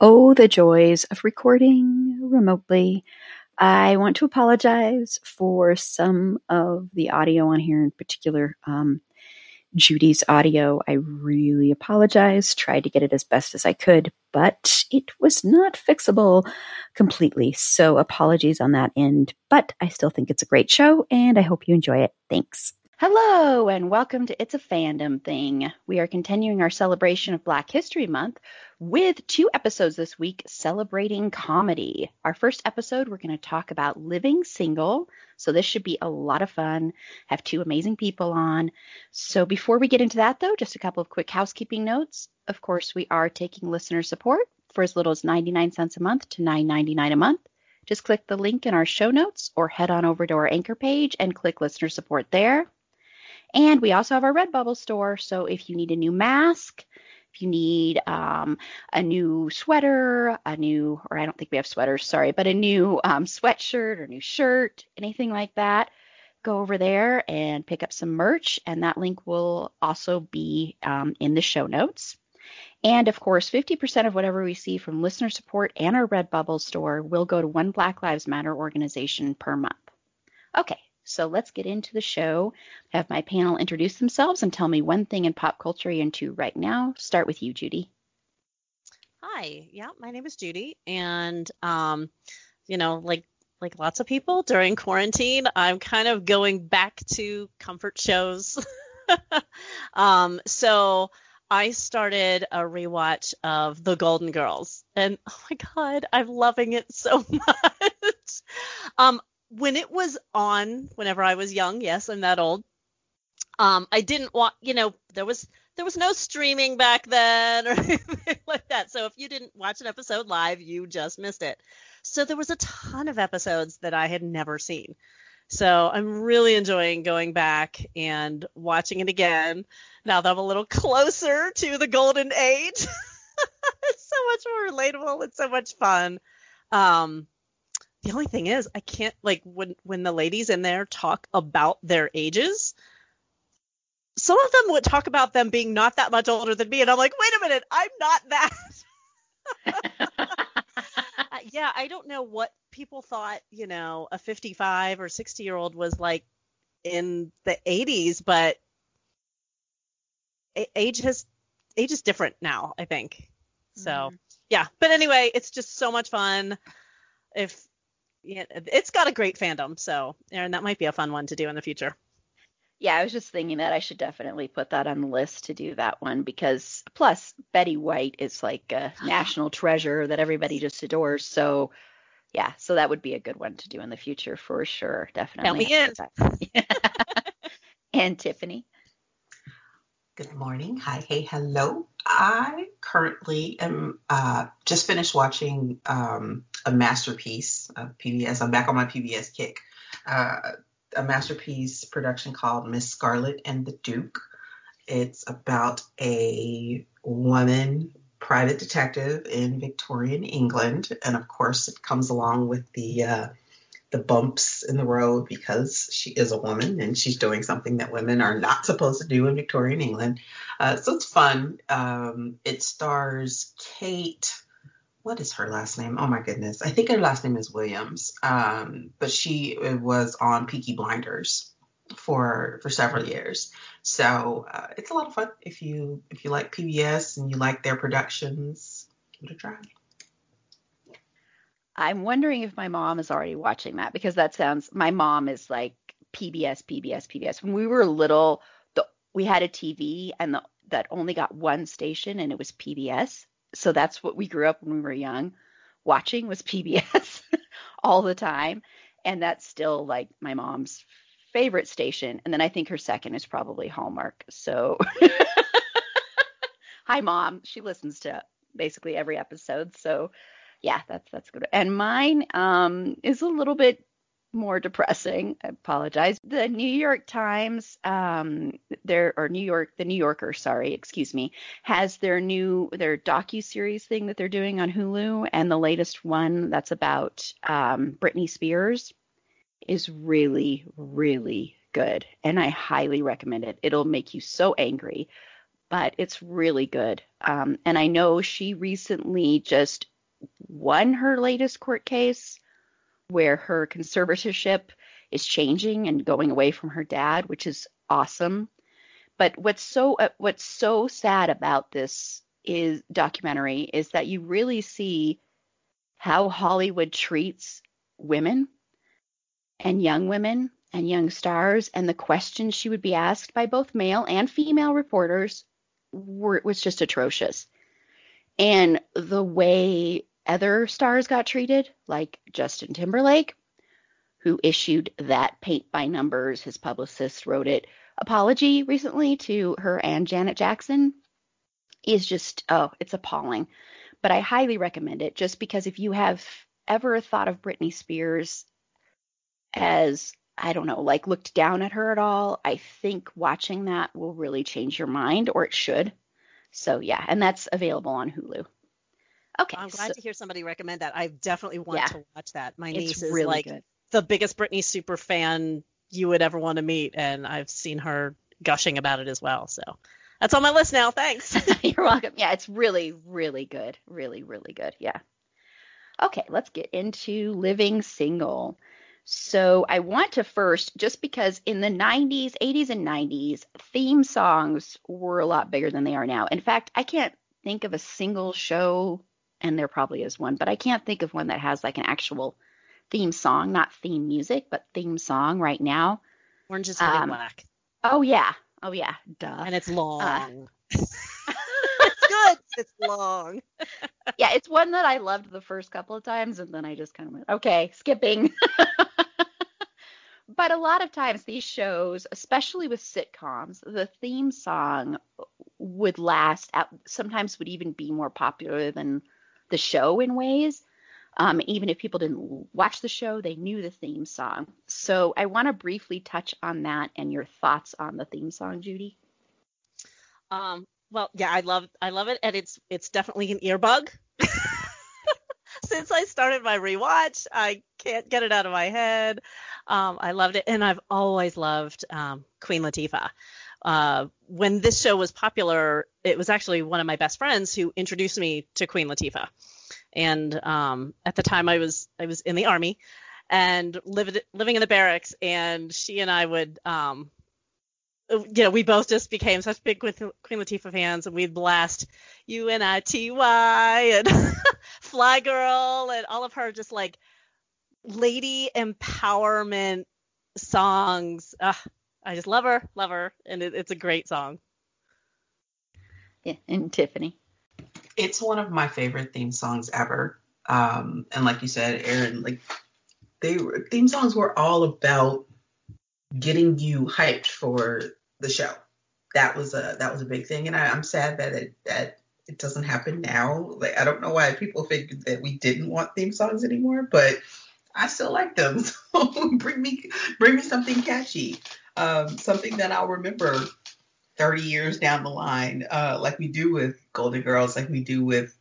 Oh, the joys of recording remotely. I want to apologize for some of the audio on here, in particular, um, Judy's audio. I really apologize. Tried to get it as best as I could, but it was not fixable completely. So apologies on that end, but I still think it's a great show and I hope you enjoy it. Thanks. Hello, and welcome to It's a Fandom Thing. We are continuing our celebration of Black History Month with two episodes this week celebrating comedy. Our first episode, we're going to talk about living single. So this should be a lot of fun. Have two amazing people on. So before we get into that, though, just a couple of quick housekeeping notes. Of course, we are taking listener support for as little as 99 cents a month to 9.99 a month. Just click the link in our show notes or head on over to our anchor page and click listener support there. And we also have our Redbubble store. So if you need a new mask, if you need um, a new sweater, a new, or I don't think we have sweaters, sorry, but a new um, sweatshirt or new shirt, anything like that, go over there and pick up some merch. And that link will also be um, in the show notes. And of course, 50% of whatever we see from listener support and our Redbubble store will go to one Black Lives Matter organization per month. Okay, so let's get into the show. Have my panel introduce themselves and tell me one thing in pop culture you're into right now. Start with you, Judy. Hi, yeah, my name is Judy, and um, you know, like like lots of people during quarantine, I'm kind of going back to comfort shows. um, so I started a rewatch of The Golden Girls, and oh my god, I'm loving it so much. um, when it was on, whenever I was young, yes, I'm that old. Um, I didn't want, you know, there was there was no streaming back then or anything like that. So if you didn't watch an episode live, you just missed it. So there was a ton of episodes that I had never seen. So I'm really enjoying going back and watching it again now that I'm a little closer to the golden age. it's so much more relatable. It's so much fun. Um, the only thing is, I can't like when when the ladies in there talk about their ages. Some of them would talk about them being not that much older than me, and I'm like, wait a minute, I'm not that. uh, yeah, I don't know what people thought, you know, a 55 or 60 year old was like in the 80s, but age has age is different now, I think. So, mm-hmm. yeah, but anyway, it's just so much fun. If yeah, it's got a great fandom. So, Erin, that might be a fun one to do in the future. Yeah, I was just thinking that I should definitely put that on the list to do that one because plus Betty White is like a national treasure that everybody just adores. So, yeah, so that would be a good one to do in the future for sure. Definitely. Count me in. and Tiffany. Good morning. Hi, hey, hello. I currently am uh, just finished watching um, a masterpiece of PBS. I'm back on my PBS kick. Uh, a masterpiece production called Miss Scarlet and the Duke. It's about a woman private detective in Victorian England, and of course, it comes along with the uh, the bumps in the road because she is a woman and she's doing something that women are not supposed to do in Victorian England. Uh, so it's fun. Um, it stars Kate. What is her last name? Oh my goodness, I think her last name is Williams. Um, but she was on Peaky Blinders for for several years. So uh, it's a lot of fun if you if you like PBS and you like their productions. Give it a try. I'm wondering if my mom is already watching that because that sounds. My mom is like PBS, PBS, PBS. When we were little, the, we had a TV and the, that only got one station, and it was PBS. So that's what we grew up when we were young watching was PBS all the time, and that's still like my mom's favorite station. And then I think her second is probably Hallmark. So, hi, mom. She listens to basically every episode. So, yeah, that's that's good. And mine um, is a little bit more depressing. I apologize. The New York Times, um, there or New York, the New Yorker, sorry, excuse me, has their new their docu series thing that they're doing on Hulu, and the latest one that's about um, Britney Spears is really, really good, and I highly recommend it. It'll make you so angry, but it's really good. Um, and I know she recently just won her latest court case where her conservatorship is changing and going away from her dad, which is awesome. But what's so uh, what's so sad about this is documentary is that you really see how Hollywood treats women and young women and young stars and the questions she would be asked by both male and female reporters were was just atrocious. And the way other stars got treated, like Justin Timberlake, who issued that paint by numbers, his publicist wrote it, apology recently to her and Janet Jackson, is just, oh, it's appalling. But I highly recommend it just because if you have ever thought of Britney Spears as, I don't know, like looked down at her at all, I think watching that will really change your mind, or it should. So, yeah, and that's available on Hulu. Okay. I'm glad so, to hear somebody recommend that. I definitely want Yeah. to watch that. My niece is really like good. the biggest Britney super fan you would ever want to meet, and I've seen her gushing about it as well. So that's on my list now. Thanks. You're welcome. Yeah, it's really, really good. Really, really good. Yeah. Okay, let's get into living single. So I want to first, just because in the 90s, 80s, and 90s, theme songs were a lot bigger than they are now. In fact, I can't think of a single show, and there probably is one, but I can't think of one that has like an actual theme song, not theme music, but theme song right now. Orange is Um, black, Oh, yeah. Oh, yeah. Duh. and it's long. it's good. It's long. yeah, it's one that I loved the first couple of times, and then I just kind of went, okay, skipping. but a lot of times these shows, especially with sitcoms, the theme song would last. At, sometimes would even be more popular than the show in ways. Um, even if people didn't watch the show, they knew the theme song. So I want to briefly touch on that and your thoughts on the theme song, Judy. Um, well, yeah, I love I love it, and it's it's definitely an earbug. Since I started my rewatch, I can't get it out of my head. Um, I loved it, and I've always loved um, Queen Latifah. Uh, when this show was popular, it was actually one of my best friends who introduced me to Queen Latifah. And um, at the time, I was I was in the army and lived living in the barracks, and she and I would um, you know, we both just became such big Queen Latifah fans, and we'd blast UNITY and Fly Girl and all of her just like lady empowerment songs. Uh, I just love her, love her, and it, it's a great song. Yeah, and Tiffany. It's one of my favorite theme songs ever. Um, and like you said, Erin, like they were, theme songs were all about getting you hyped for the show. That was a that was a big thing, and I, I'm sad that it that it doesn't happen now. Like I don't know why people figured that we didn't want theme songs anymore, but I still like them. So bring me bring me something catchy, um, something that I'll remember 30 years down the line, uh, like we do with Golden Girls, like we do with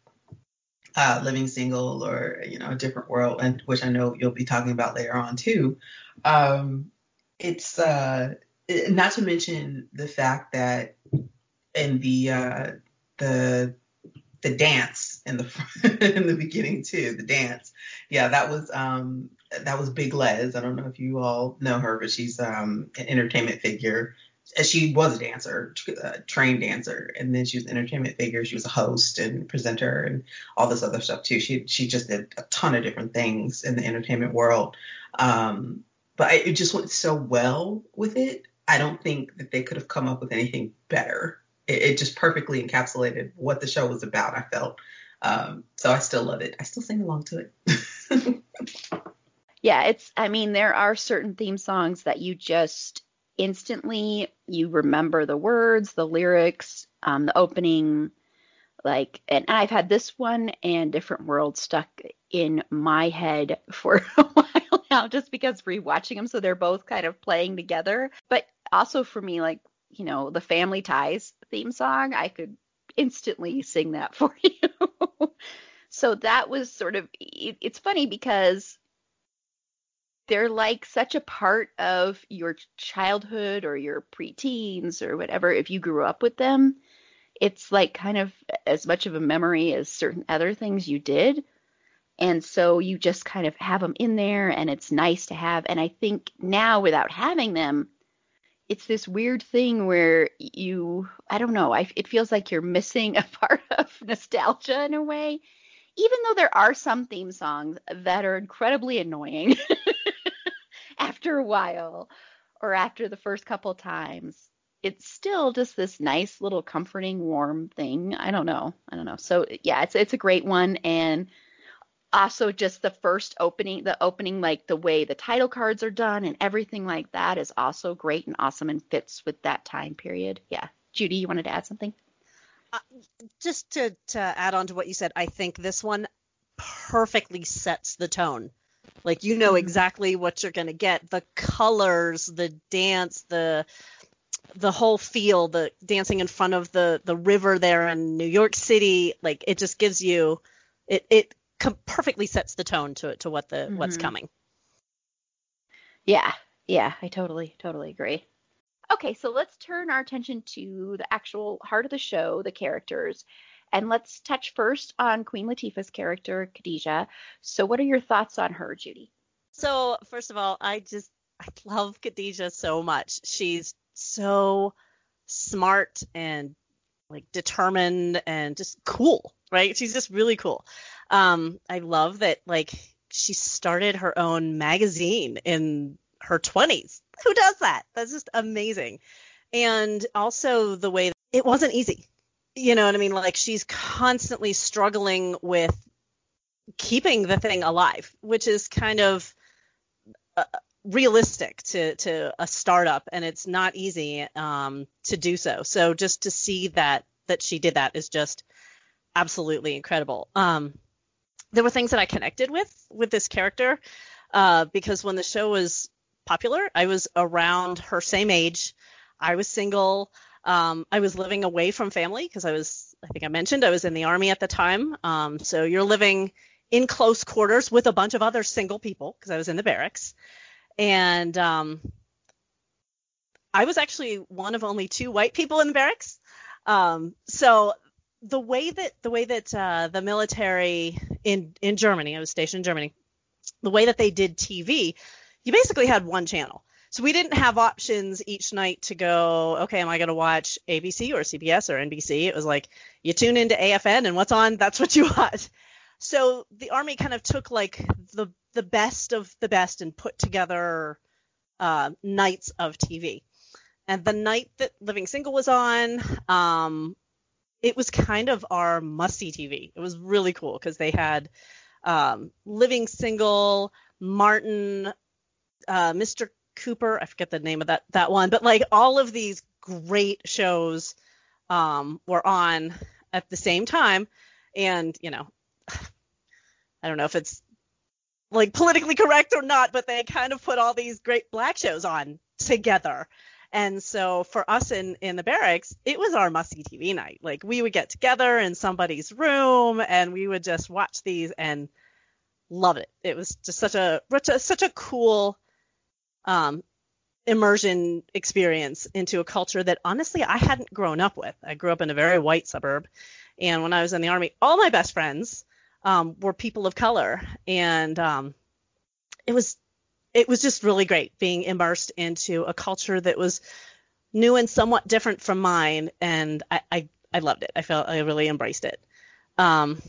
uh, Living Single or you know a different world, and which I know you'll be talking about later on too. Um, it's uh, not to mention the fact that in the uh, the the dance in the in the beginning too. The dance, yeah, that was um, that was Big Les. I don't know if you all know her, but she's um, an entertainment figure. She was a dancer, a trained dancer, and then she was an entertainment figure. She was a host and presenter and all this other stuff too. She she just did a ton of different things in the entertainment world. Um, but it just went so well with it. I don't think that they could have come up with anything better. It, it just perfectly encapsulated what the show was about. I felt. Um, so I still love it. I still sing along to it. yeah, it's. I mean, there are certain theme songs that you just instantly you remember the words, the lyrics, um, the opening, like. And I've had this one and Different World stuck in my head for a while now, just because rewatching them, so they're both kind of playing together. But also for me, like you know, the Family Ties theme song, I could instantly sing that for you. so that was sort of it, it's funny because they're like such a part of your childhood or your preteens or whatever if you grew up with them it's like kind of as much of a memory as certain other things you did and so you just kind of have them in there and it's nice to have and i think now without having them it's this weird thing where you i don't know I, it feels like you're missing a part of nostalgia in a way even though there are some theme songs that are incredibly annoying after a while or after the first couple times. It's still just this nice little comforting warm thing. I don't know. I don't know. So yeah it's it's a great one and also just the first opening the opening like the way the title cards are done and everything like that is also great and awesome and fits with that time period. Yeah. Judy you wanted to add something? Uh, just to to add on to what you said i think this one perfectly sets the tone. Like you know mm-hmm. exactly what you're going to get. The colors the dance the the whole feel the dancing in front of the the river there in new york city like it just gives you it it com- perfectly sets the tone to to what the mm-hmm. what's coming. Yeah, yeah, I totally totally agree. Okay, so let's turn our attention to the actual heart of the show, the characters. And let's touch first on Queen Latifah's character, Khadijah. So, what are your thoughts on her, Judy? So, first of all, I just I love Khadijah so much. She's so smart and like determined and just cool, right? She's just really cool. Um, I love that like she started her own magazine in her 20s. Who does that? That's just amazing. And also the way it wasn't easy. You know what I mean? Like she's constantly struggling with keeping the thing alive, which is kind of uh, realistic to to a startup, and it's not easy um, to do so. So just to see that that she did that is just absolutely incredible. Um, there were things that I connected with with this character uh, because when the show was popular, I was around her same age. I was single. Um, I was living away from family because I was, I think I mentioned, I was in the army at the time. Um, so you're living in close quarters with a bunch of other single people because I was in the barracks. And um, I was actually one of only two white people in the barracks. Um, so the way that the way that uh, the military in in Germany, I was stationed in Germany, the way that they did TV, you basically had one channel. So we didn't have options each night to go, okay, am I going to watch ABC or CBS or NBC? It was like you tune into AFN and what's on, that's what you watch. So the army kind of took like the the best of the best and put together uh, nights of TV. And the night that Living Single was on, um, it was kind of our must see TV. It was really cool because they had um, Living Single, Martin, uh, Mr. Cooper. I forget the name of that that one, but like all of these great shows um, were on at the same time, and you know, I don't know if it's like politically correct or not, but they kind of put all these great black shows on together. And so for us in in the barracks, it was our must see TV night. Like we would get together in somebody's room and we would just watch these and love it. It was just such a such a cool um, immersion experience into a culture that honestly I hadn't grown up with. I grew up in a very white suburb And when I was in the army, all my best friends um, were people of color, and um, it was it was just really great being immersed into a culture that was new and somewhat different from mine, and I I, I loved it. I felt I really embraced it. Um,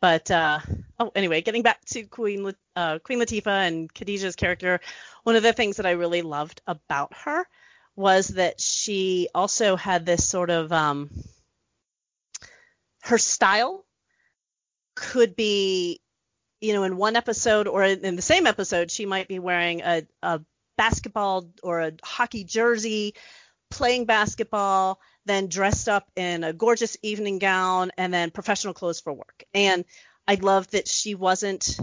but uh, oh, anyway, getting back to Queen uh, Queen Latifah and Khadijah's character, one of the things that I really loved about her was that she also had this sort of um, her style could be, you know, in one episode or in the same episode, she might be wearing a, a basketball or a hockey jersey, playing basketball, then dressed up in a gorgeous evening gown, and then professional clothes for work. And I love that she wasn't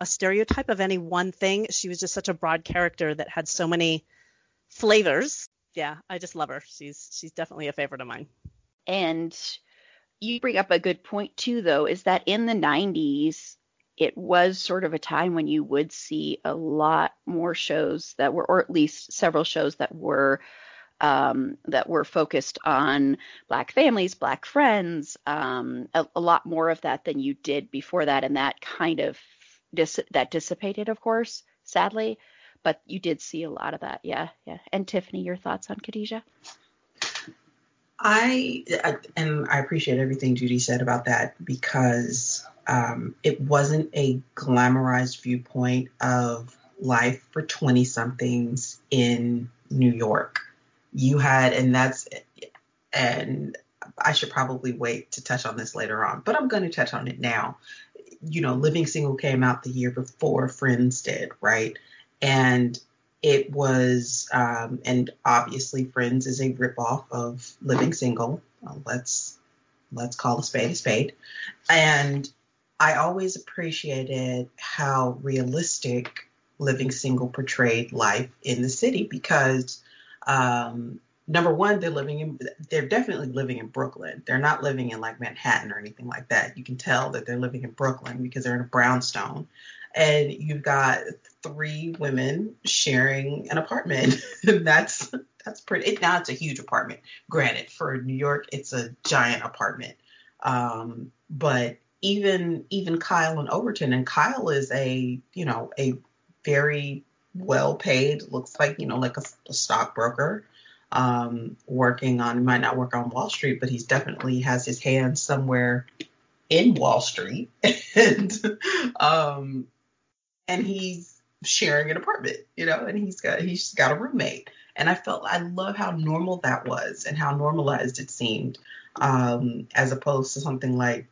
a stereotype of any one thing. She was just such a broad character that had so many flavors. Yeah, I just love her. She's she's definitely a favorite of mine. And you bring up a good point too though is that in the 90s it was sort of a time when you would see a lot more shows that were or at least several shows that were um, that were focused on black families, black friends, um, a, a, lot more of that than you did before that, and that kind of dis- that dissipated, of course, sadly. But you did see a lot of that, yeah, yeah. And Tiffany, your thoughts on Khadijah? I and I appreciate everything Judy said about that because um, it wasn't a glamorized viewpoint of life for 20 somethings in New York you had, and that's, and I should probably wait to touch on this later on, but I'm going to touch on it now. You know, Living Single came out the year before Friends did, right? And it was, um, and obviously Friends is a ripoff of Living Single. Well, let's let's call a spade a spade. And I always appreciated how realistic Living Single portrayed life in the city because um, number one, they're living in, they're definitely living in Brooklyn. They're not living in like Manhattan or anything like that. You can tell that they're living in Brooklyn because they're in a brownstone. And you've got three women sharing an apartment. that's that's pretty. It, now it's a huge apartment. Granted, for New York, it's a giant apartment. Um, but even even Kyle and Overton, and Kyle is a you know a very well paid, looks like, you know, like a, a stockbroker, um, working on, might not work on Wall Street, but he's definitely has his hands somewhere in Wall Street. and, um, and he's sharing an apartment, you know, and he's got, he's got a roommate. And I felt, I love how normal that was and how normalized it seemed, um, as opposed to something like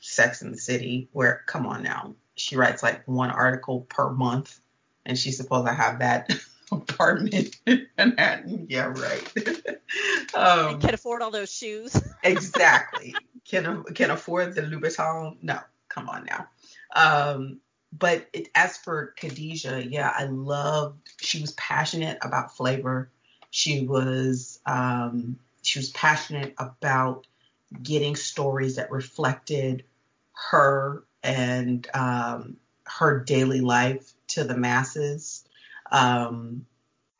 Sex in the City, where, come on now, she writes like one article per month and she's supposed to have that apartment in Manhattan. Yeah, right. um, can afford all those shoes. exactly. Can can afford the Louboutin? No, come on now. Um, but it, as for Khadijah, yeah, I loved. She was passionate about flavor. She was um, she was passionate about getting stories that reflected her and um, her daily life to the masses. Um,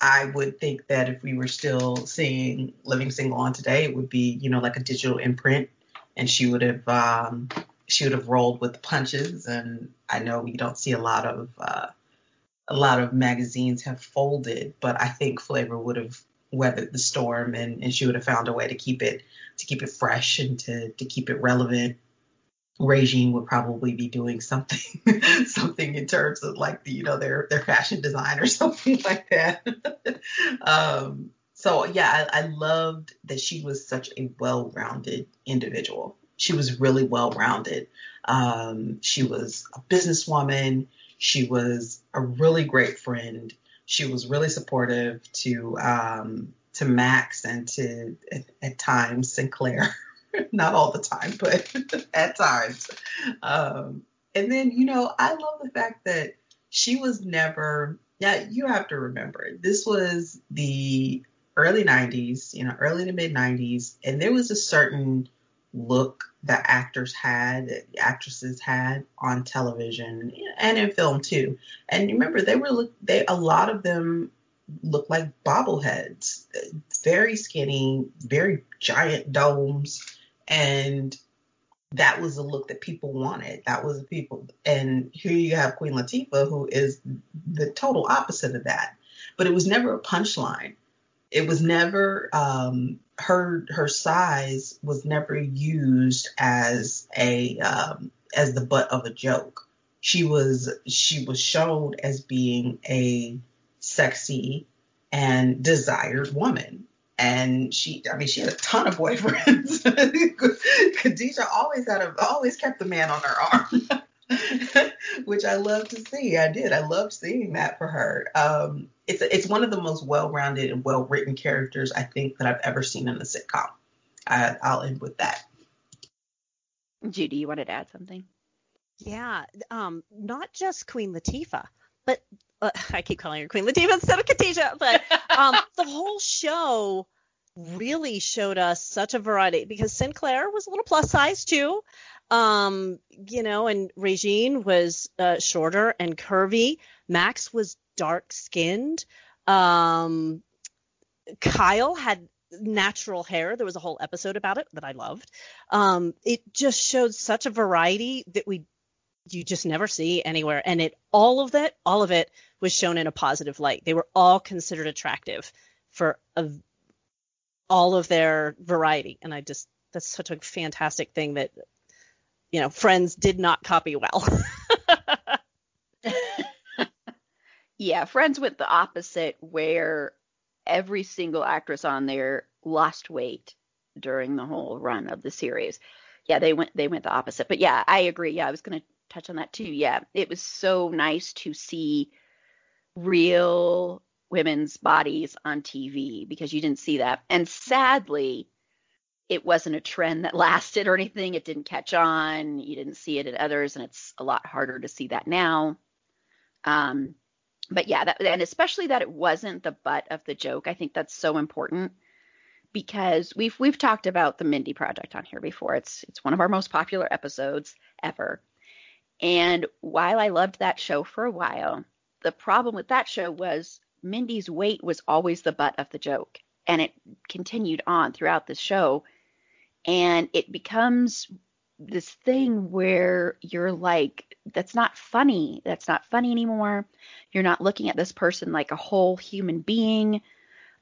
I would think that if we were still seeing Living Single on today, it would be, you know, like a digital imprint, and she would have um, she would have rolled with the punches. And I know we don't see a lot of uh, a lot of magazines have folded, but I think Flavor would have weathered the storm, and, and she would have found a way to keep it to keep it fresh and to to keep it relevant Regine would probably be doing something something in terms of like the you know their their fashion design or something like that. um, so yeah, I, I loved that she was such a well-rounded individual. She was really well-rounded. Um, she was a businesswoman. She was a really great friend. She was really supportive to um, to Max and to at, at times Sinclair. not all the time, but at times. Um, and then, you know, I love the fact that she was never, yeah, you have to remember, this was the early 90s, you know, early to mid 90s, and there was a certain look that actors had, that actresses had on television and in film too. And remember, they were, they, a lot of them looked like bobbleheads, very skinny, very giant domes and that was the look that people wanted. That was the people. And here you have Queen Latifah, who is the total opposite of that. But it was never a punchline. It was never um, her her size was never used as a um, as the butt of a joke. She was she was shown as being a sexy and desired woman and she i mean she had a ton of boyfriends. Khadijah always had a always kept the man on her arm which i love to see. I did. I loved seeing that for her. Um, it's it's one of the most well-rounded and well-written characters i think that i've ever seen in a sitcom. I, i'll end with that. Judy you wanted to add something? Yeah um, not just queen latifah but uh, I keep calling her Queen Latifah instead of Khadijah, but um, the whole show really showed us such a variety because Sinclair was a little plus size too, um, you know, and Regine was uh, shorter and curvy. Max was dark skinned. Um, Kyle had natural hair. There was a whole episode about it that I loved. Um, it just showed such a variety that we you just never see anywhere. And it all of that, all of it was shown in a positive light. They were all considered attractive for a, all of their variety. And I just that's such a fantastic thing that you know Friends did not copy well. yeah, Friends went the opposite, where every single actress on there lost weight during the whole run of the series. Yeah, they went they went the opposite. But yeah, I agree. Yeah, I was gonna touch on that too. Yeah, it was so nice to see real women's bodies on TV because you didn't see that. And sadly, it wasn't a trend that lasted or anything. It didn't catch on. You didn't see it at others, and it's a lot harder to see that now. Um, but yeah, that, and especially that it wasn't the butt of the joke. I think that's so important because we've we've talked about the Mindy Project on here before. It's it's one of our most popular episodes ever. And while I loved that show for a while, the problem with that show was Mindy's weight was always the butt of the joke. And it continued on throughout the show. And it becomes this thing where you're like, that's not funny. That's not funny anymore. You're not looking at this person like a whole human being.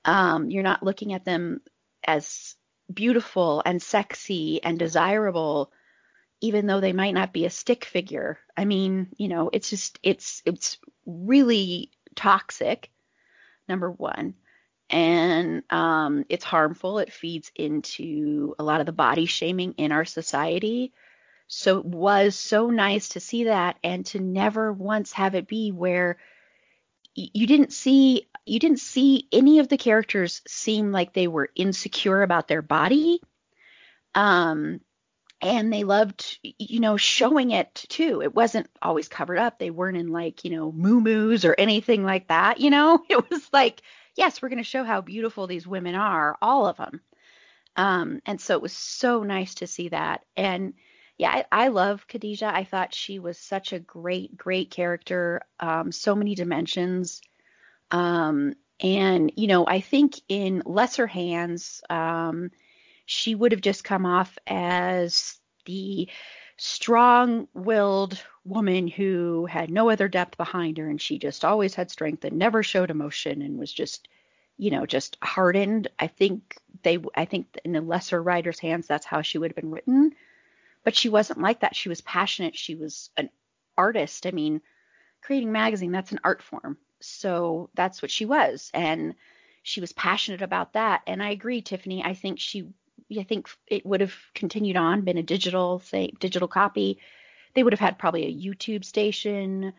Um, you're not looking at them as beautiful and sexy and desirable even though they might not be a stick figure. I mean, you know, it's just it's it's really toxic. Number one, and um, it's harmful. It feeds into a lot of the body shaming in our society. So it was so nice to see that and to never once have it be where you didn't see you didn't see any of the characters seem like they were insecure about their body. Um, and they loved you know showing it too. It wasn't always covered up. They weren't in like you know moo or anything like that you know? It was like yes we're going to show how beautiful these women are all of them um, and so it was so nice to see that. And yeah I, I love khadijah i thought she was such a great great character um, so many dimensions. Um, and you know i think in lesser hands um, she would have just come off as the strong willed woman who had no other depth behind her and she just always had strength and never showed emotion and was just you know just hardened. I think they i think in a lesser writer's hands that's how she would have been written. But she wasn't like that. She was passionate. She was an artist. I mean creating magazine that's an art form. So that's what she was. And she was passionate about that. And i agree tiffany. I think she I think it would have continued on, been a digital, say, digital copy. They would have had probably a YouTube station.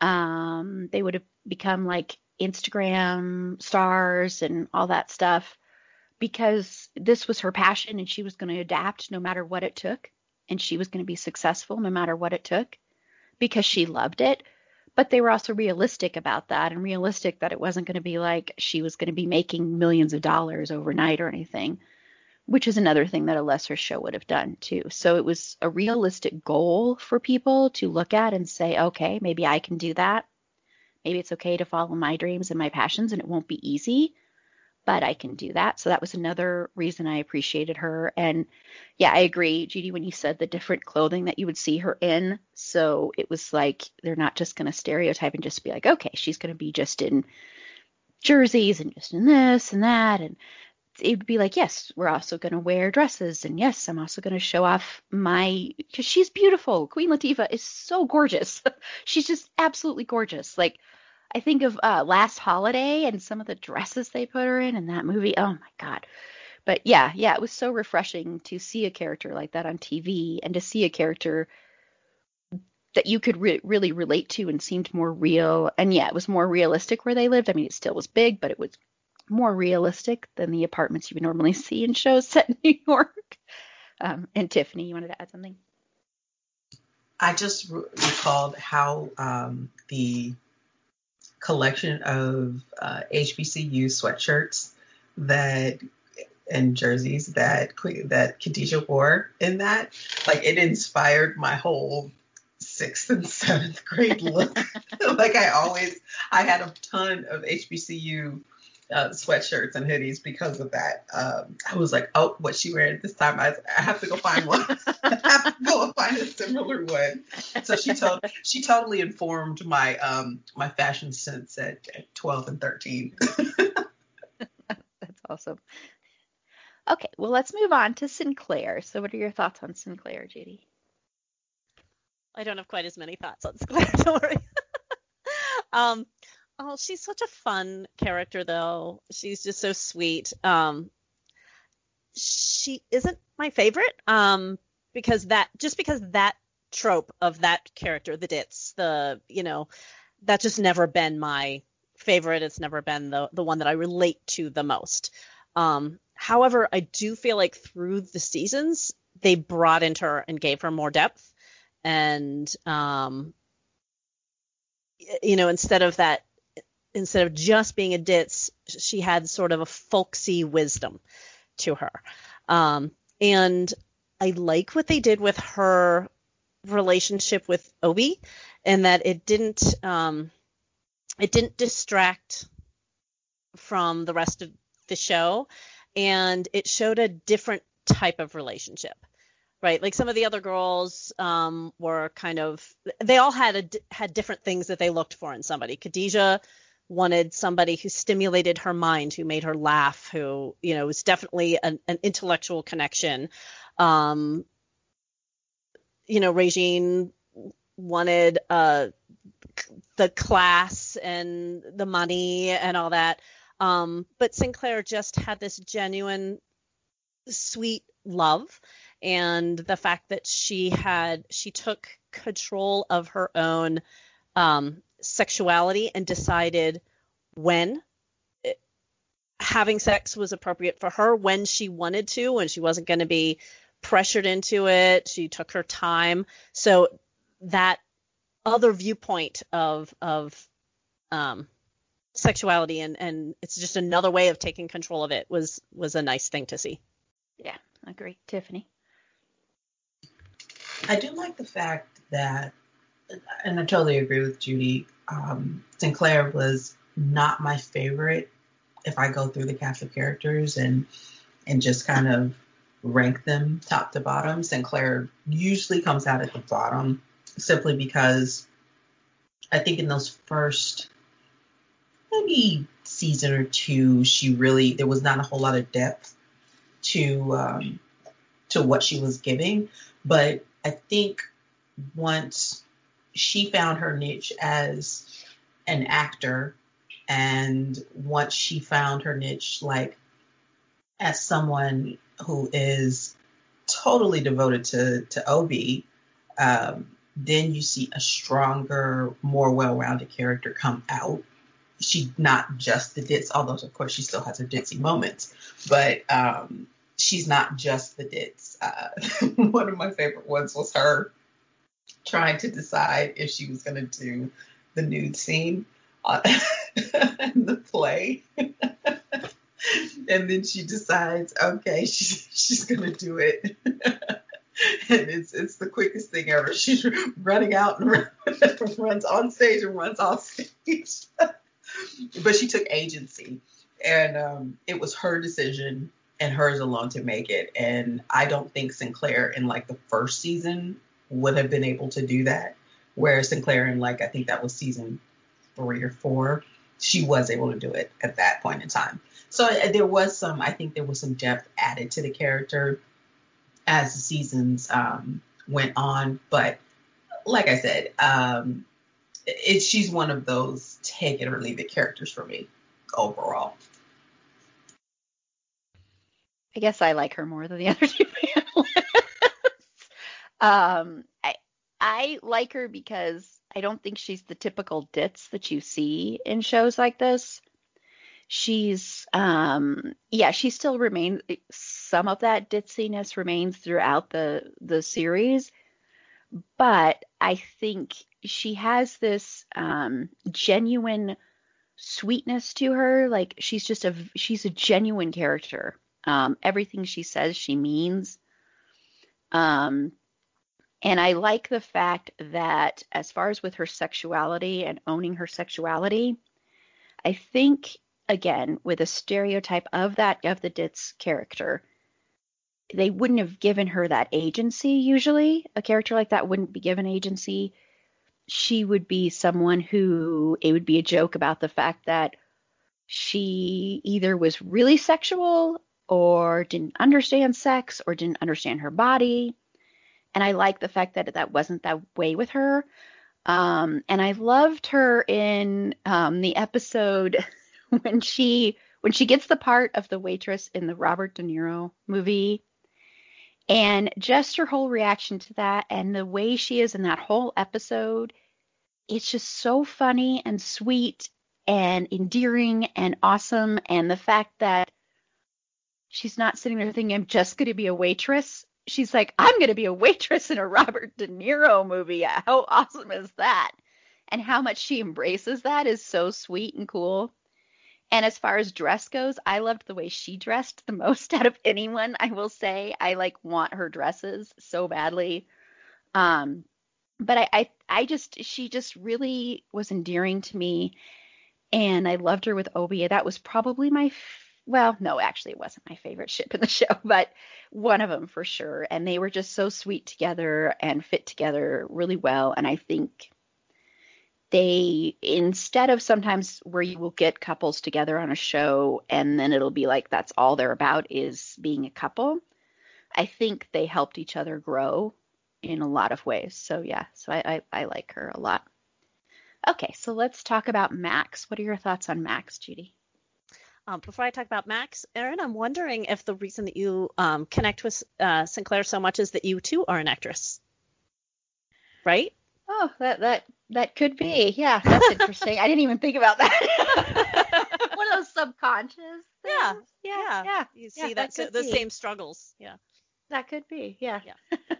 Um, they would have become like Instagram stars and all that stuff because this was her passion and she was going to adapt no matter what it took. And she was going to be successful no matter what it took because she loved it. But they were also realistic about that and realistic that it wasn't going to be like she was going to be making millions of dollars overnight or anything which is another thing that a lesser show would have done too. So it was a realistic goal for people to look at and say, okay, maybe I can do that. Maybe it's okay to follow my dreams and my passions and it won't be easy, but I can do that. So that was another reason I appreciated her. And yeah, I agree, Judy, when you said the different clothing that you would see her in. So it was like they're not just going to stereotype and just be like, okay, she's going to be just in jerseys and just in this and that. And it would be like, yes, we're also going to wear dresses. And yes, I'm also going to show off my, because she's beautiful. Queen Latifah is so gorgeous. she's just absolutely gorgeous. Like, I think of uh, Last Holiday and some of the dresses they put her in in that movie. Oh my god. But yeah, yeah, it was so refreshing to see a character like that on TV and to see a character that you could re- really relate to and seemed more real. And yeah, it was more realistic where they lived. I mean, it still was big, but it was more realistic than the apartments you would normally see in shows set in New York. Um, and Tiffany, you wanted to add something? I just re- recalled how um, the collection of uh, HBCU sweatshirts that and jerseys that that Khadijah wore in that. Like it inspired my whole sixth and seventh grade look. like I always, I had a ton of HBCU uh, sweatshirts and hoodies because of that. Um, I was like, oh, what's she wearing this time? I, I have to go find one. I have to go find a similar one. So she told she totally informed my um my fashion sense at, at 12 and 13. That's awesome. Okay, well let's move on to Sinclair. So what are your thoughts on Sinclair, Judy? I don't have quite as many thoughts on Sinclair, don't worry. um, Oh, she's such a fun character, though. She's just so sweet. Um, she isn't my favorite, um, because that just because that trope of that character, the ditz, the you know, that's just never been my favorite. It's never been the the one that I relate to the most. Um, however, I do feel like through the seasons they brought into her and gave her more depth, and um, you know, instead of that instead of just being a ditz, she had sort of a folksy wisdom to her. Um, and I like what they did with her relationship with Obi, and that it didn't um, it didn't distract from the rest of the show, and it showed a different type of relationship. Right, like some of the other girls um, were kind of, they all had a, had different things that they looked for in somebody. Khadijah wanted somebody who stimulated her mind, who made her laugh, who, you know, was definitely an, an intellectual connection. Um, you know, Regine wanted uh, the class and the money and all that. Um, but Sinclair just had this genuine, sweet love. And the fact that she had, she took control of her own um, sexuality and decided when having sex was appropriate for her, when she wanted to, when she wasn't going to be pressured into it. She took her time. So that other viewpoint of of um, sexuality and and it's just another way of taking control of it was was a nice thing to see. Yeah, I agree. Tiffany. I do like the fact that, and I totally agree with Judy um, Sinclair was not my favorite if I go through the cast of characters and and just kind of rank them top to bottom. Sinclair usually comes out at the bottom simply because I think in those first maybe season or two, she really there was not a whole lot of depth to um, to what she was giving. But I think once she found her niche as an actor and once she found her niche like as someone who is totally devoted to to Obi, um, then you see a stronger, more well-rounded character come out. She's not just the ditz, although of course she still has her ditzy moments, but um, she's not just the ditz. Uh, one of my favorite ones was her trying to decide if she was going to do the nude scene uh, in the play. and then she decides, okay, she's she's gonna do it. and it's it's the quickest thing ever. She's running out and runs on stage and runs off stage. but she took agency. and um, it was her decision and hers alone to make it. And I don't think Sinclair in like the first season would have been able to do that. Whereas Sinclair in like I think that was season three or four, she was able to do it at that point in time. So uh, there was some, I think there was some depth added to the character as the seasons um, went on. But like I said, um, it, she's one of those take it or leave it characters for me overall. I guess I like her more than the other two. Um, I I like her because I don't think she's the typical ditz that you see in shows like this. She's um yeah, she still remains some of that ditziness remains throughout the the series, but I think she has this um genuine sweetness to her. Like she's just a she's a genuine character. Um everything she says she means. Um and I like the fact that, as far as with her sexuality and owning her sexuality, I think, again, with a stereotype of that, of the Ditz character, they wouldn't have given her that agency usually. A character like that wouldn't be given agency. She would be someone who it would be a joke about the fact that she either was really sexual or didn't understand sex or didn't understand her body and I like the fact that that wasn't that way with her. Um, and I loved her in um, the episode when she when she gets the part of the waitress in the Robert De Niro movie, and just her whole reaction to that and the way she is in that whole episode, it's just so funny and sweet and endearing and awesome. And the fact that she's not sitting there thinking I'm just going to be a waitress she's like, I'm going to be a waitress in a Robert De Niro movie. How awesome is that? And how much she embraces that is so sweet and cool. And as far as dress goes, I loved the way she dressed the most out of anyone, I will say. I like want her dresses so badly. Um but I, I I just she just really was endearing to me and I loved her with Obie. That was probably my well, no, actually, it wasn't my favorite ship in the show, but one of them for sure. And they were just so sweet together and fit together really well. And I think they, instead of sometimes where you will get couples together on a show and then it'll be like that's all they're about is being a couple, I think they helped each other grow in a lot of ways. So, yeah, so I, I, I like her a lot. Okay, so let's talk about Max. What are your thoughts on Max, Judy? Um, before I talk about Max, Erin, I'm wondering if the reason that you um, connect with uh, Synclaire so much is that you too are an actress, right? Oh, that that that could be. Yeah, that's interesting. I didn't even think about that. One of those subconscious. Things. Yeah, yeah, yeah. You see yeah, that, that same struggles. Yeah, that could be. Yeah. Yeah.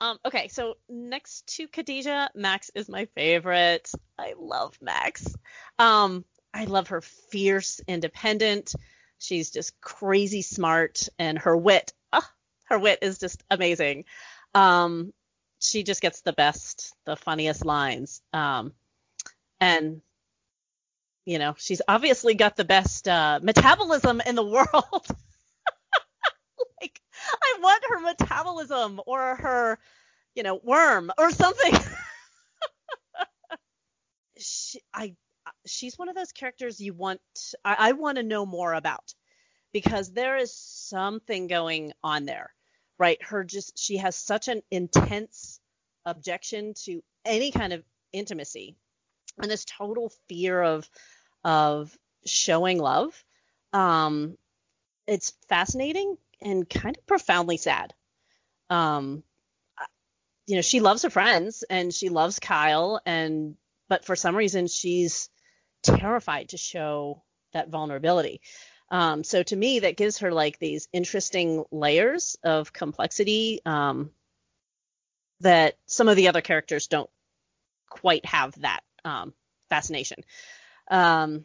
Um, okay, so next to Khadijah, Max is my favorite. I love Max. Um, I love her fierce, independent. She's just crazy smart, and her wit, oh, her wit is just amazing. Um, she just gets the best, the funniest lines. Um, and you know, she's obviously got the best uh, metabolism in the world. like, I want her metabolism or her, you know, worm or something. she, I she's one of those characters you want I, I want to know more about because there is something going on there right? Her just she has such an intense objection to any kind of intimacy and this total fear of of showing love. Um it's fascinating and kind of profoundly sad. Um you know she loves her friends and she loves Kyle and but for some reason she's terrified to show that vulnerability. Um, so to me, that gives her like these interesting layers of complexity um, that some of the other characters don't quite have that um, fascination. Um,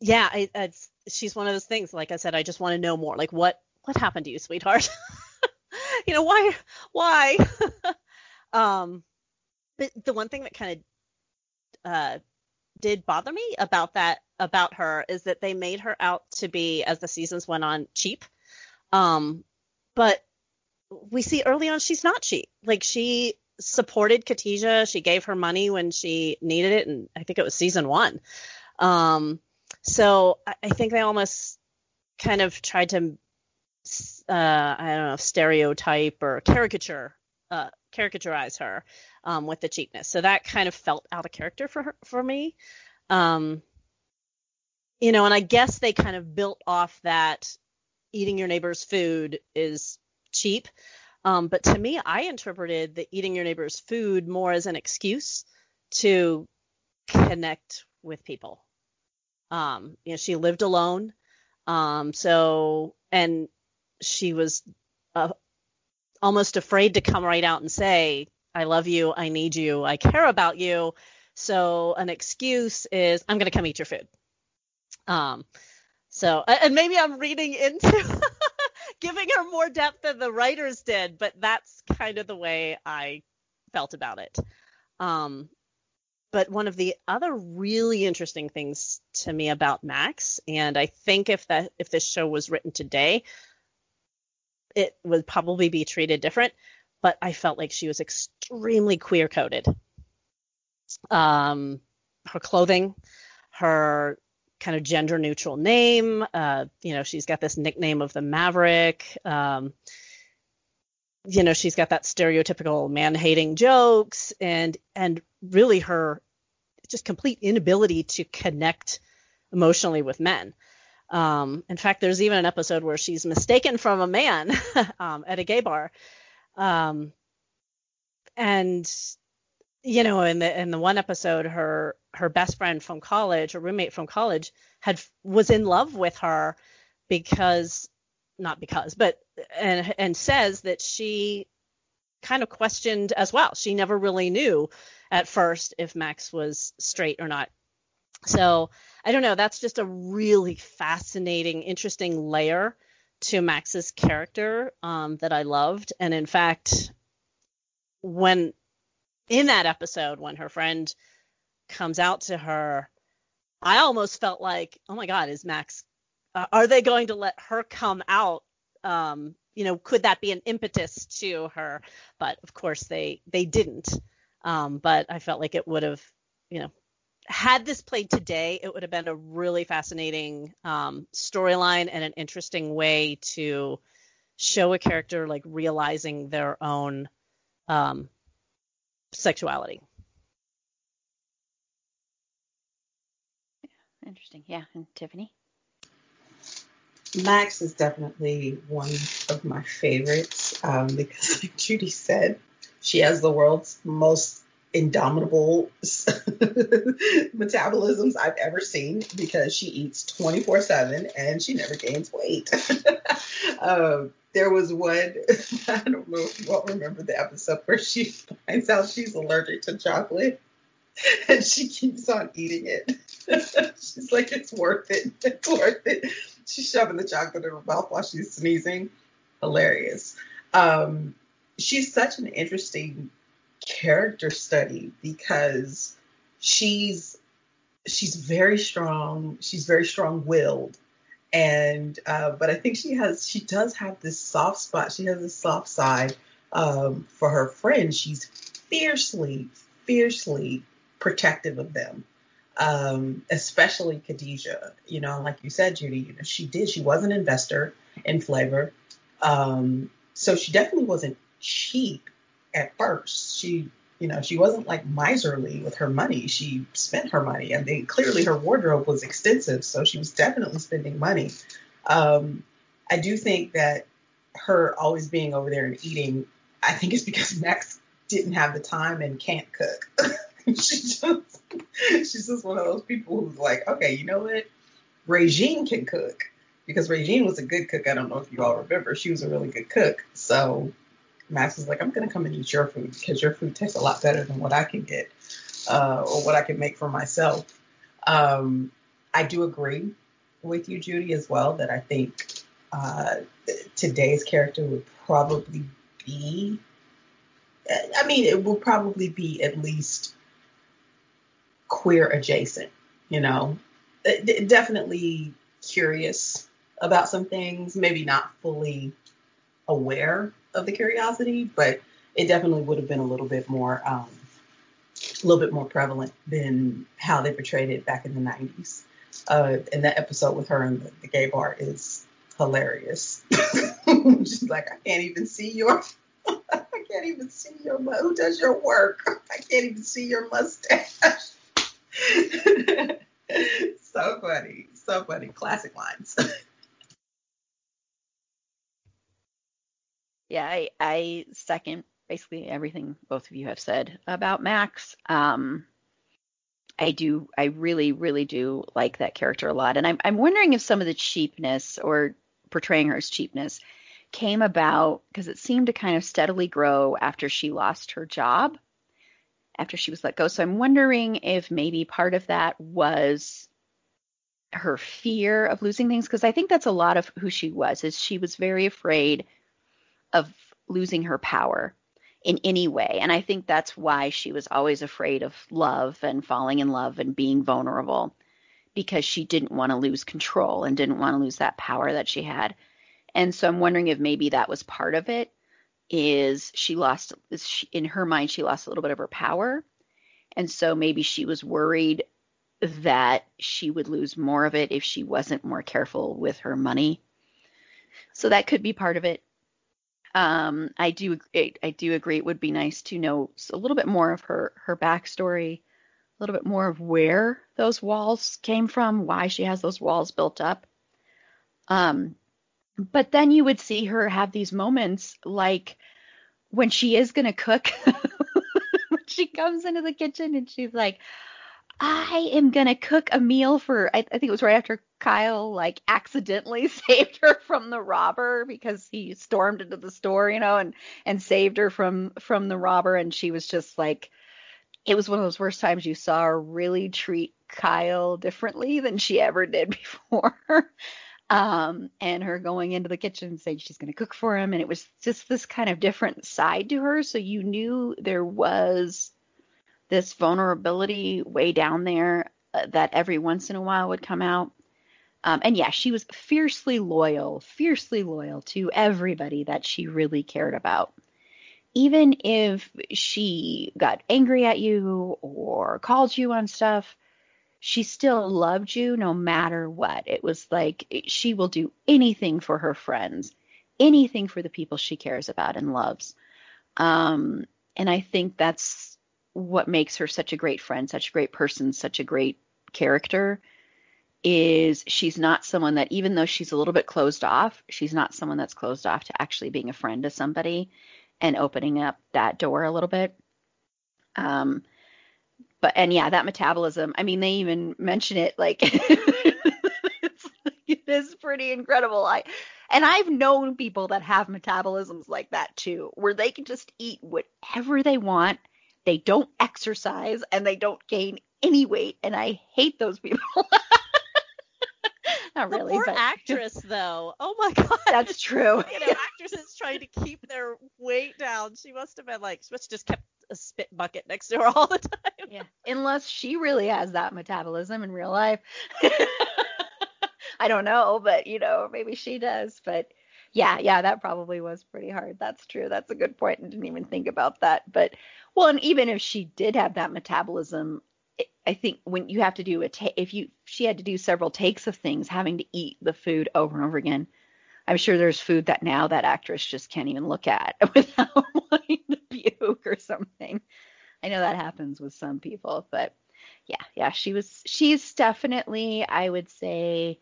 yeah, I, it's, she's one of those things. Like I said, I just want to know more. Like what what happened to you, sweetheart? you know why why? um, but the one thing that kind of uh, did bother me about that about her is that they made her out to be as the seasons went on cheap. Um, but we see early on she's not cheap. Like she supported Khadijah. She gave her money when she needed it, and I think it was season one. Um, so I, I think they almost kind of tried to, uh, I don't know, stereotype or caricature, uh, caricaturize her um, with the cheapness. So that kind of felt out of character for her, for me. Um, you know, and I guess they kind of built off that eating your neighbor's food is cheap. Um, but to me, I interpreted the eating your neighbor's food more as an excuse to connect with people. Um, you know, she lived alone. Um, so, and she was uh, almost afraid to come right out and say, I love you, I need you, I care about you. So, an excuse is, I'm going to come eat your food. Um, so, and maybe I'm reading into giving her more depth than the writers did, but that's kind of the way I felt about it. Um, but one of the other really interesting things to me about Max, and I think if that if this show was written today, it would probably be treated different. But I felt like she was extremely queer coded. Um, her clothing, her kind of gender neutral name. Uh, you know, she's got this nickname of the Maverick. Um, you know, she's got that stereotypical man hating jokes and and really her just complete inability to connect emotionally with men. Um, in fact, there's even an episode where she's mistaken from a man um, at a gay bar. Um, and you know, in the in the one episode, her her best friend from college, her roommate from college, had was in love with her because not because, but and and says that she kind of questioned as well. She never really knew at first if Max was straight or not. So I don't know. That's just a really fascinating, interesting layer to Max's character um, that I loved. And in fact, when in that episode, when her friend comes out to her, I almost felt like, oh my God, is Max? Uh, are they going to let her come out um, you know, could that be an impetus to her? But of course they they didn't. Um, but I felt like it would have, you know, had this played today, it would have been a really fascinating um, storyline and an interesting way to show a character like realizing their own um, sexuality. Interesting. Yeah. And Tiffany? Max is definitely one of my favorites um, because, like Judy said, she has the world's most indomitable metabolisms I've ever seen because she eats 24 7 and she never gains weight. um, there was one, I don't know if you all remember the episode where she finds out she's allergic to chocolate and she keeps on eating it. She's like, it's worth it. It's worth it. She's shoving the chocolate in her mouth while she's sneezing. Hilarious. Um, she's such an interesting character study because she's she's very strong. She's very strong willed. And uh, but I think she has she does have this soft spot. She has this soft side um, for her friends. She's fiercely, fiercely protective of them um, especially Khadijah. You know, like you said, Judy, you know, she did. She was an investor in flavor, um, so she definitely wasn't cheap at first. She, you know, she wasn't like miserly with her money. She spent her money, and mean, clearly her wardrobe was extensive, so she was definitely spending money. Um, I do think that her always being over there and eating, I think it's because Max didn't have the time and can't cook. she just she's just one of those people who's like, okay, you know what? Regine can cook because Regine was a good cook. I don't know if you all remember. She was a really good cook. So Max is like, I'm to come and eat your food because your food tastes a lot better than what I can get uh, or what I can make for myself. Um, I do agree with you, Judy, as well, that I think uh, today's character would probably be, I mean, it will probably be at least queer adjacent. You know, D- definitely curious about some things, maybe not fully aware of the curiosity, but it definitely would have been a little bit more, um, a little bit more prevalent than how they portrayed it back in the 90s. Uh, and that episode with her in the, the gay bar is hilarious. She's like, I can't even see your, I can't even see your, who does your work? I can't even see your mustache. so funny, so funny, classic lines. Yeah, I, I second basically everything both of you have said about Max. Um, I do, I really, really do like that character a lot, and I'm, I'm wondering if some of the cheapness or portraying her as cheapness came about because it seemed to kind of steadily grow after she lost her job, after she was let go. So I'm wondering if maybe part of that was her fear of losing things because I think that's a lot of who she was is she was very afraid of losing her power in any way. And I think that's why she was always afraid of love and falling in love and being vulnerable because she didn't want to lose control and didn't want to lose that power that she had. And so I'm wondering if maybe that was part of it is she lost she, in her mind she lost a little bit of her power. And so maybe she was worried that she would lose more of it if she wasn't more careful with her money. So that could be part of it. Um, I do I do agree it would be nice to know a little bit more of her her backstory, a little bit more of where those walls came from, why she has those walls built up. Um, but then you would see her have these moments like when she is to cook when she comes into the kitchen and she's like I am gonna cook a meal for. I, I, think it was right after Kyle like accidentally saved her from the robber because he stormed into the store, you know, and and saved her from from the robber, and she was just like, it was one of those worst times you saw her really treat Kyle differently than she ever did before. um, and her going into the kitchen and saying she's gonna cook for him, and it was just this kind of different side to her, so you knew there was this vulnerability way down there uh, that every once in a while would come out. Um, and yeah, she was fiercely loyal, fiercely loyal to everybody that she really cared about. Even if she got angry at you or called you on stuff, she still loved you no matter what. It was like she will do anything for her friends, anything for the people she cares about and loves. Um, and I think that's what makes her such a great friend, such a great person, such a great character is she's not someone that even though she's a little bit closed off, she's not someone that's closed off to actually being a friend to somebody and opening up that door a little bit. Um but and yeah, that metabolism, I mean they even mention it like it is pretty incredible. I and I've known people that have metabolisms like that too, where they can just eat whatever they want they don't exercise and they don't gain any weight, and I hate those people. Not the really. Poor but... actress, though. Oh my god. That's true. you know, actresses trying to keep their weight down. She must have been like, she must have just kept a spit bucket next to her all the time. Yeah. Unless she really has that metabolism in real life. I don't know, but you know, maybe she does. But yeah, yeah, that probably was pretty hard. That's true. That's a good point. I didn't even think about that. But well, and even if she did have that metabolism, I think when you have to do a ta- if you she had to do several takes of things, having to eat the food over and over again. I'm sure there's food that now that actress just can't even look at without wanting to puke or something. I know that happens with some people, but yeah, yeah, she was she's definitely I would say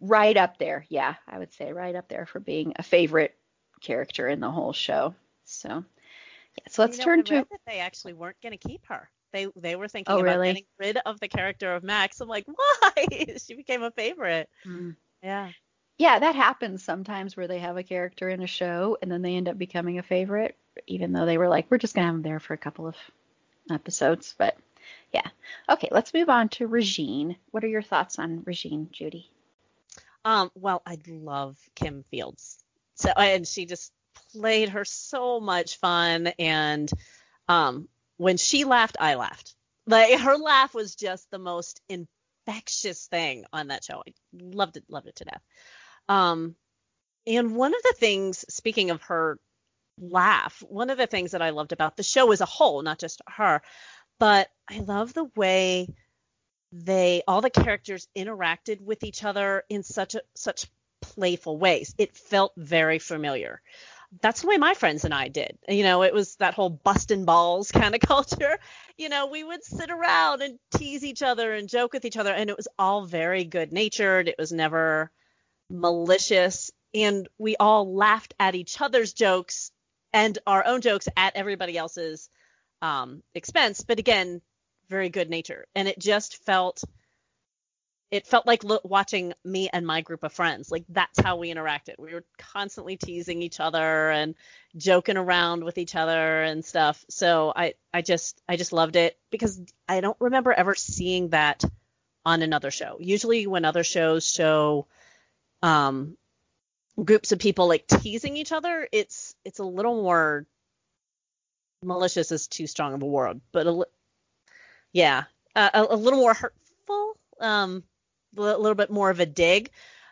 right up there. Yeah, I would say right up there for being a favorite character in the whole show. So, yeah, so let's you know, turn to. they actually weren't going to keep her. They they were thinking oh, about really? getting rid of the character of Max. I'm like, why? she became a favorite. Mm. Yeah. Yeah, that happens sometimes where they have a character in a show and then they end up becoming a favorite, even though they were like, we're just gonna have them there for a couple of episodes. But yeah. Okay, let's move on to Regine. What are your thoughts on Regine, Judy? Um, well, I love Kim Fields. So and she just played her so much fun and um when she laughed, I laughed. Like her laugh was just the most infectious thing on that show. I loved it, loved it to death. Um, and one of the things, speaking of her laugh, one of the things that I loved about the show as a whole, not just her, but I love the way they all the characters interacted with each other in such a such playful ways. It felt very familiar. That's the way my friends and I did. You know, it was that whole busting balls kind of culture. You know, we would sit around and tease each other and joke with each other, and it was all very good natured. It was never malicious, and we all laughed at each other's jokes and our own jokes at everybody else's um, expense. But again, very good nature, and it just felt it felt like lo- watching me and my group of friends. Like that's how we interacted. We were constantly teasing each other and joking around with each other and stuff. So I I just I just loved it because I don't remember ever seeing that on another show. Usually when other shows show um groups of people like teasing each other, it's it's a little more malicious is too strong of a word, but a, yeah, uh, a, a little more hurtful. Um a little bit more of a dig.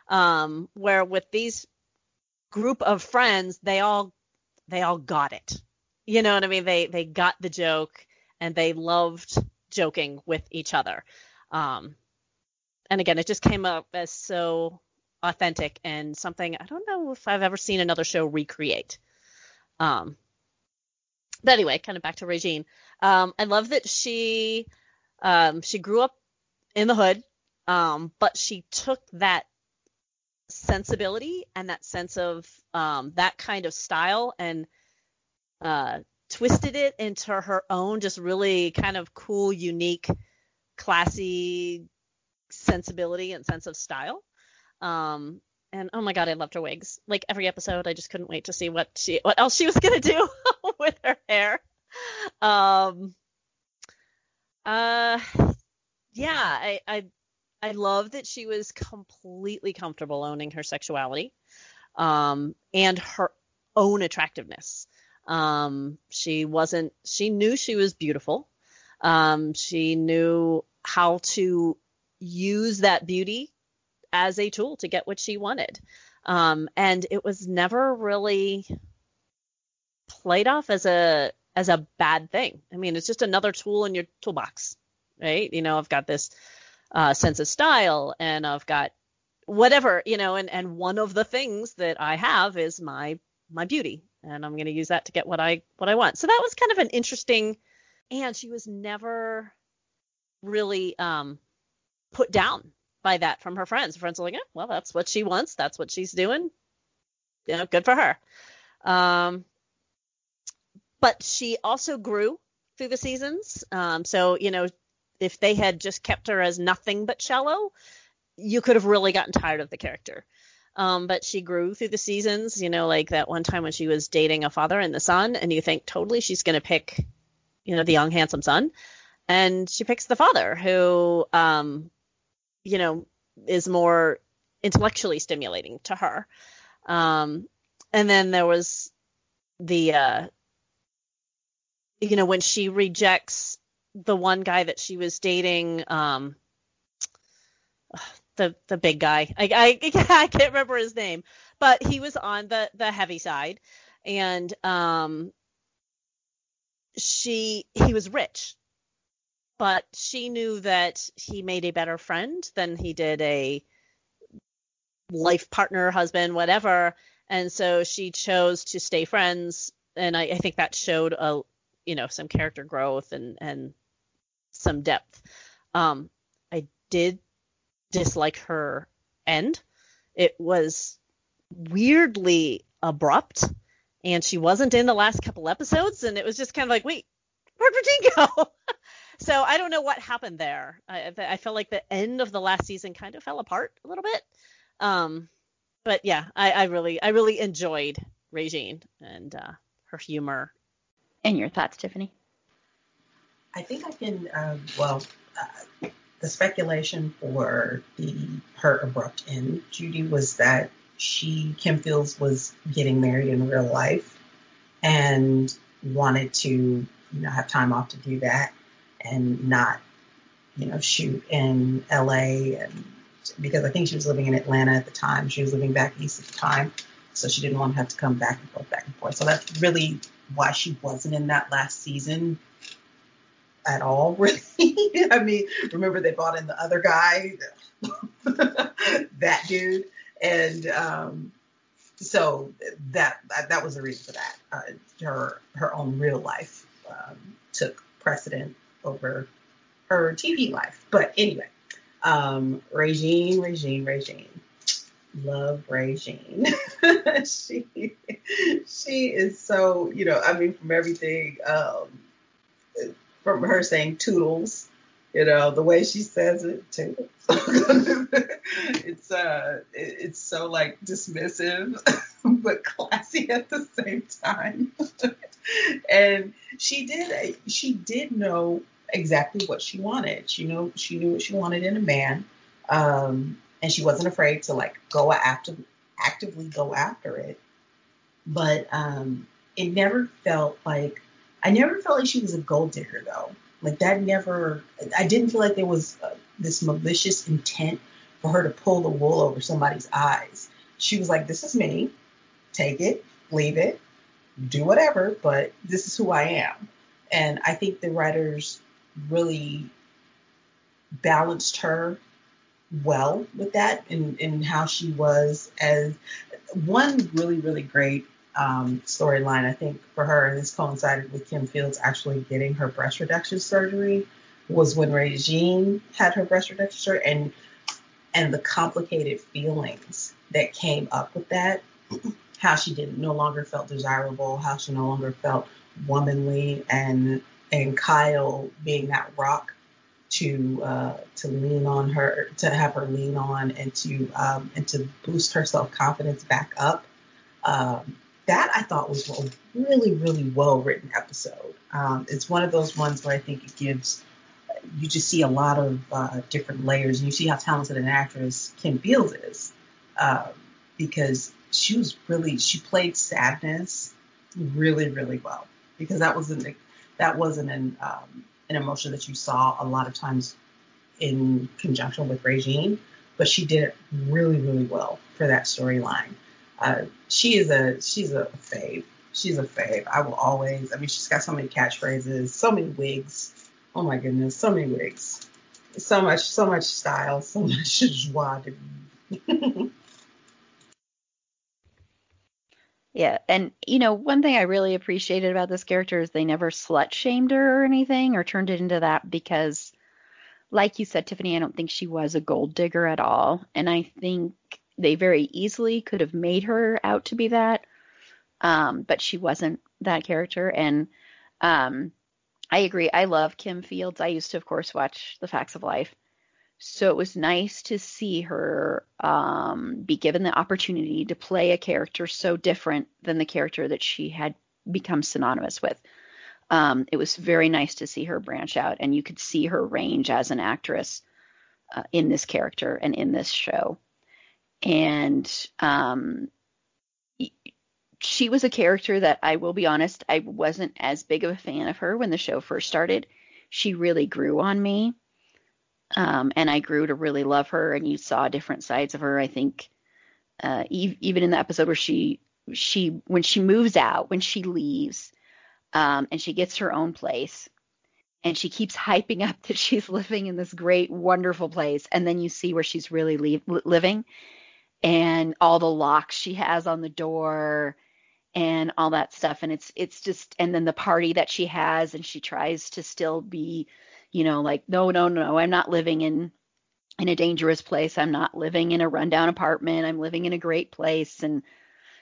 Um, where with these group of friends, they all they all got it. You know what I mean? They they got the joke and they loved joking with each other. Um, and again, it just came up as so authentic and something I don't know if I've ever seen another show recreate. Um, but anyway, kind of back to Regine. Um, I love that she um, she grew up in the hood. Um, but she took that sensibility and that sense of um, that kind of style and uh, twisted it into her own, just really kind of cool, unique, classy sensibility and sense of style. Um, and oh my god, I loved her wigs. Like every episode, I just couldn't wait to see what she, what else she was gonna do with her hair. Um, uh, yeah, I, I I love that she was completely comfortable owning her sexuality um, and her own attractiveness. Um, she wasn't, she knew she was beautiful. Um, she knew how to use that beauty as a tool to get what she wanted. Um, and it was never really played off as a as a bad thing. I mean, it's just another tool in your toolbox, right? You know, I've got this uh, sense of style and I've got whatever, you know, and, and one of the things that I have is my my beauty and I'm going to use that to get what I what I want. So that was kind of an interesting and she was never really um put down by that from her friends. Her friends are like, eh, well, that's what she wants. That's what she's doing. You know, good for her. Um, but she also grew through the seasons. Um, so, you know, if they had just kept her as nothing but shallow, you could have really gotten tired of the character. Um, but she grew through the seasons, you know, like that one time when she was dating a father and the son, and you think totally she's going to pick, you know, the young handsome son, and she picks the father who, um, you know, is more intellectually stimulating to her. Um, and then there was the, uh, you know, when she rejects the one guy that she was dating, um, the the big guy. I, I I can't remember his name, but he was on the the heavy side, and um, she he was rich, but she knew that he made a better friend than he did a life partner, husband, whatever, and so she chose to stay friends, and I, I think that showed a you know some character growth and and some depth. Um, I did dislike her end. It was weirdly abrupt, and she wasn't in the last couple episodes, and it was just kind of like, wait, where'd Regine go? so I don't know what happened there. I, I felt like the end of the last season kind of fell apart a little bit. Um, but yeah, I, I really, I really enjoyed Regine and uh, her humor. And your thoughts, Tiffany? I think I can, uh, well, uh, the speculation for the her abrupt end, Judy, was that she, Kim Fields, was getting married in real life and wanted to, you know, have time off to do that. And not, you know, shoot in LA and because I think she was living in Atlanta at the time. She was living back east at the time. So she didn't want to have to come back and forth, back and forth. So that's really why she wasn't in that last season at all, really. I mean, remember they brought in the other guy, that dude. And um, so that that was the reason for that. Uh, her her own real life um, took precedent over her TV life. But anyway, um, Regine, Regine, Regine. Love Regine. she she is so you know. I mean, from everything, um, from her saying toodles, you know, the way she says it, toodles. it's uh, it's so like dismissive, but classy at the same time. and she did she did know exactly what she wanted. She knew she knew what she wanted in a man, um, and she wasn't afraid to like go after actively go after it. But um, it never felt like I never felt like she was a gold digger though. Like that never. I didn't feel like there was uh, this malicious intent for her to pull the wool over somebody's eyes. She was like, "This is me. Take it, leave it, do whatever, but this is who I am." And I think the writers really balanced her well with that and, how she was as one really, really great um, storyline, I think, for her, and this coincided with Kim Fields actually getting her breast reduction surgery, was when Regine had her breast reduction surgery and and the complicated feelings that came up with that, how she didn't no longer felt desirable, how she no longer felt womanly and and Kyle being that rock to uh, to lean on her, to have her lean on, and to um, and to boost her self confidence back up. Um, that I thought was a really really well written episode. Um, it's one of those ones where I think it gives you just see a lot of uh, different layers, and you see how talented an actress Kim Fields is, uh, because she was really she played sadness really really well because that was an that wasn't an um, an emotion that you saw a lot of times in conjunction with Regine, but she did it really, really well for that storyline. Uh, she is a she's a fave. She's a fave. I will always. I mean, she's got so many catchphrases, so many wigs. Oh my goodness, so many wigs, so much, so much style, so much joie de Yeah, and you know, one thing I really appreciated about this character is they never slut shamed her or anything or turned it into that because like you said, Tiffany, I don't think she was a gold digger at all. And I think they very easily could have made her out to be that. Um, but she wasn't that character. And um, I agree. I love Kim Fields. I used to, of course, watch The Facts of Life. So it was nice to see her um, be given the opportunity to play a character so different than the character that she had become synonymous with. Um, it was very nice to see her branch out, and you could see her range as an actress uh, in this character and in this show. And um, she was a character that I will be honest, I wasn't as big of a fan of her when the show first started. She really grew on me um, and I grew to really love her. And you saw different sides of her. I think uh, even in the episode where she she when she moves out, when she leaves, um, and she gets her own place, and she keeps hyping up that she's living in this great, wonderful place, and then you see where she's really leave, living, and all the locks she has on the door and all that stuff and it's it's just and then the party that she has and she tries to still be you know, like, no, no, no, I'm not living in in a dangerous place. I'm not living in a rundown apartment. I'm living in a great place and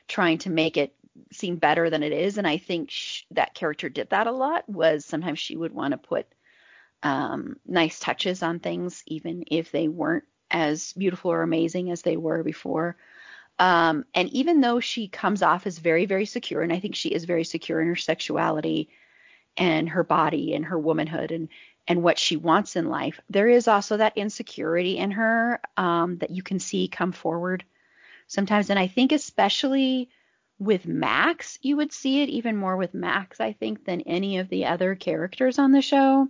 trying to make it seem better than it is. And I think sh- that character did that a lot. Was sometimes she would want to put um, nice touches on things, even if they weren't as beautiful or amazing as they were before. Um, and even though she comes off as very, very secure, and I think she is very secure in her sexuality and her body and her womanhood, and and what she wants in life. There is also that insecurity in her um, that you can see come forward sometimes. And I think, especially with Max, you would see it even more with Max, I think, than any of the other characters on the show.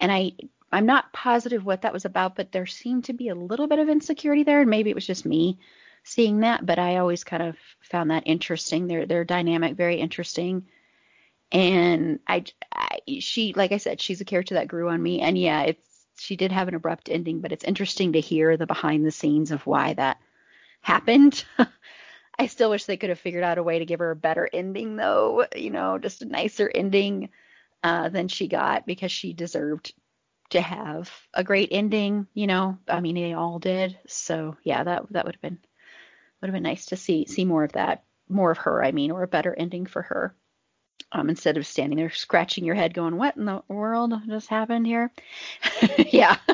and I I'm not positive what that was about, but there seemed to be a little bit of insecurity there, and maybe it was just me seeing that. But I always kind of found that interesting. Their their dynamic very interesting, and I, I she like I said, she's a character that grew on me, and yeah, it's she did have an abrupt ending, but it's interesting to hear the behind the scenes of why that happened. I still wish they could have figured out a way to give her a better ending, though. You know, just a nicer ending uh, than she got because she deserved to have a great ending. You know, I mean, they all did. So yeah, that that would have been would have been nice to see see more of that, more of her. I mean, or a better ending for her. Um, instead of standing there scratching your head, going, "What in the world just happened here?" yeah.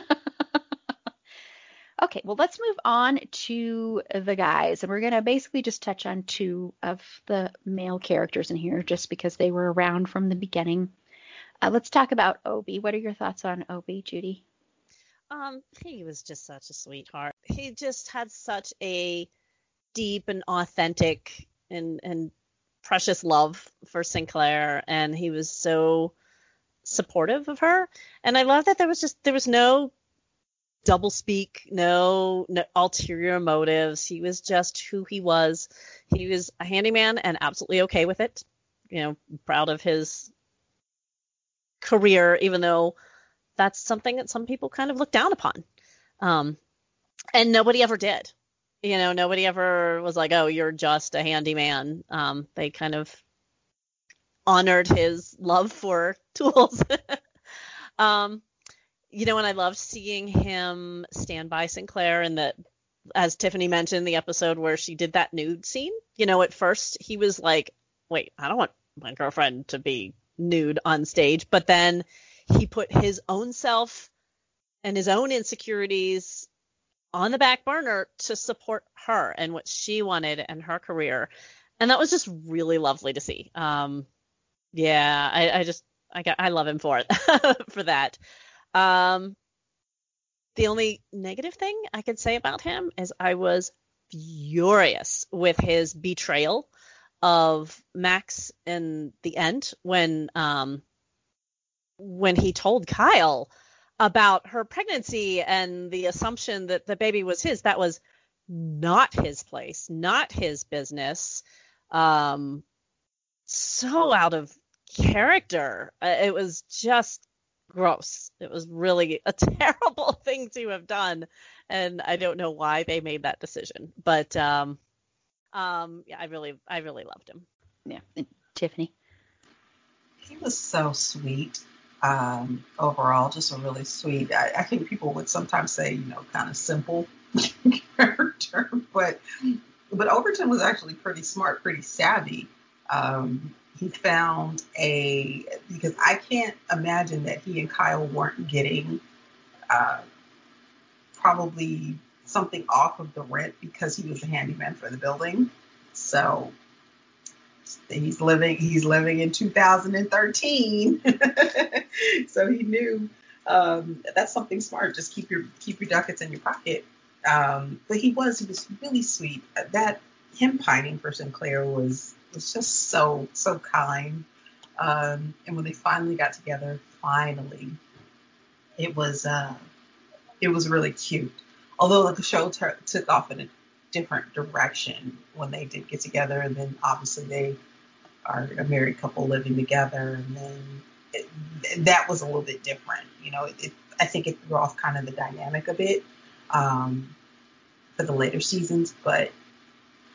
Okay, well, let's move on to the guys. And we're going to basically just touch on two of the male characters in here just because they were around from the beginning. Uh, let's talk about Obie. What are your thoughts on Obie, Judy? Um, he was just such a sweetheart. He just had such a deep and authentic and and precious love for Synclaire, and he was so supportive of her. And I love that there was just there was no double speak, no, no ulterior motives. He was just who he was. He was a handyman and absolutely okay with it. You know, proud of his career, even though that's something that some people kind of look down upon. Um, and nobody ever did. You know, nobody ever was like, "Oh, you're just a handyman." Um, they kind of honored his love for tools. um, you know, and I loved seeing him stand by Synclaire and that as Tiffany mentioned the episode where she did that nude scene, you know, at first he was like, Wait, I don't want my girlfriend to be nude on stage. But then he put his own self and his own insecurities on the back burner to support her and what she wanted and her career. And that was just really lovely to see. Um, yeah, I, I just I got I love him for it for that. Um, the only negative thing I could say about him is I was furious with his betrayal of Max in the end when um when he told Kyle about her pregnancy and the assumption that the baby was his that was not his place not his business um so out of character uh, it was just gross. It was really a terrible thing to have done, and I don't know why they made that decision. But um, um, yeah, I really, I really loved him. Yeah, and Tiffany. He was so sweet. Um, overall, just a really sweet. I, I think people would sometimes say, you know, kind of simple character, but but Overton was actually pretty smart, pretty savvy. Um, he found a because I can't imagine that he and Kyle weren't getting uh, probably something off of the rent because he was a handyman for the building. So he's living he's living in 2013, so he knew um, that's something smart. Just keep your keep your ducats in your pocket. Um, but he was he was really sweet. That him pining for Synclaire was was just so so kind. Um, and when they finally got together, finally, it was uh, it was really cute. Although the show took off in a different direction when they did get together, and then obviously they are a married couple living together, and then it, that was a little bit different. You know, it, I think it threw off kind of the dynamic a bit um, for the later seasons. But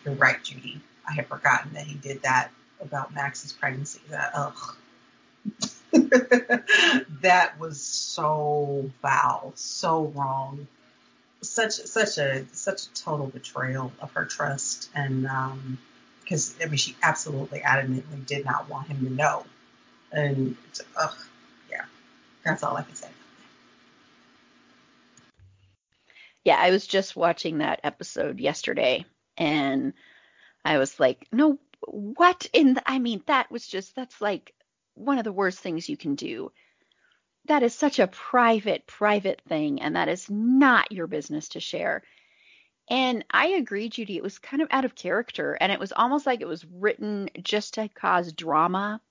you're right, Judy. I had forgotten that he did that about Max's pregnancy. That ugh. that was so foul, so wrong. Such such a such a total betrayal of her trust, and um, because I mean she absolutely adamantly did not want him to know, and ugh, yeah, that's all I can say. Yeah, I was just watching that episode yesterday, and I was like, no, what in the, I mean, that was just, that's like one of the worst things you can do. That is such a private, private thing, and that is not your business to share. And I agree, Judy, it was kind of out of character, and it was almost like it was written just to cause drama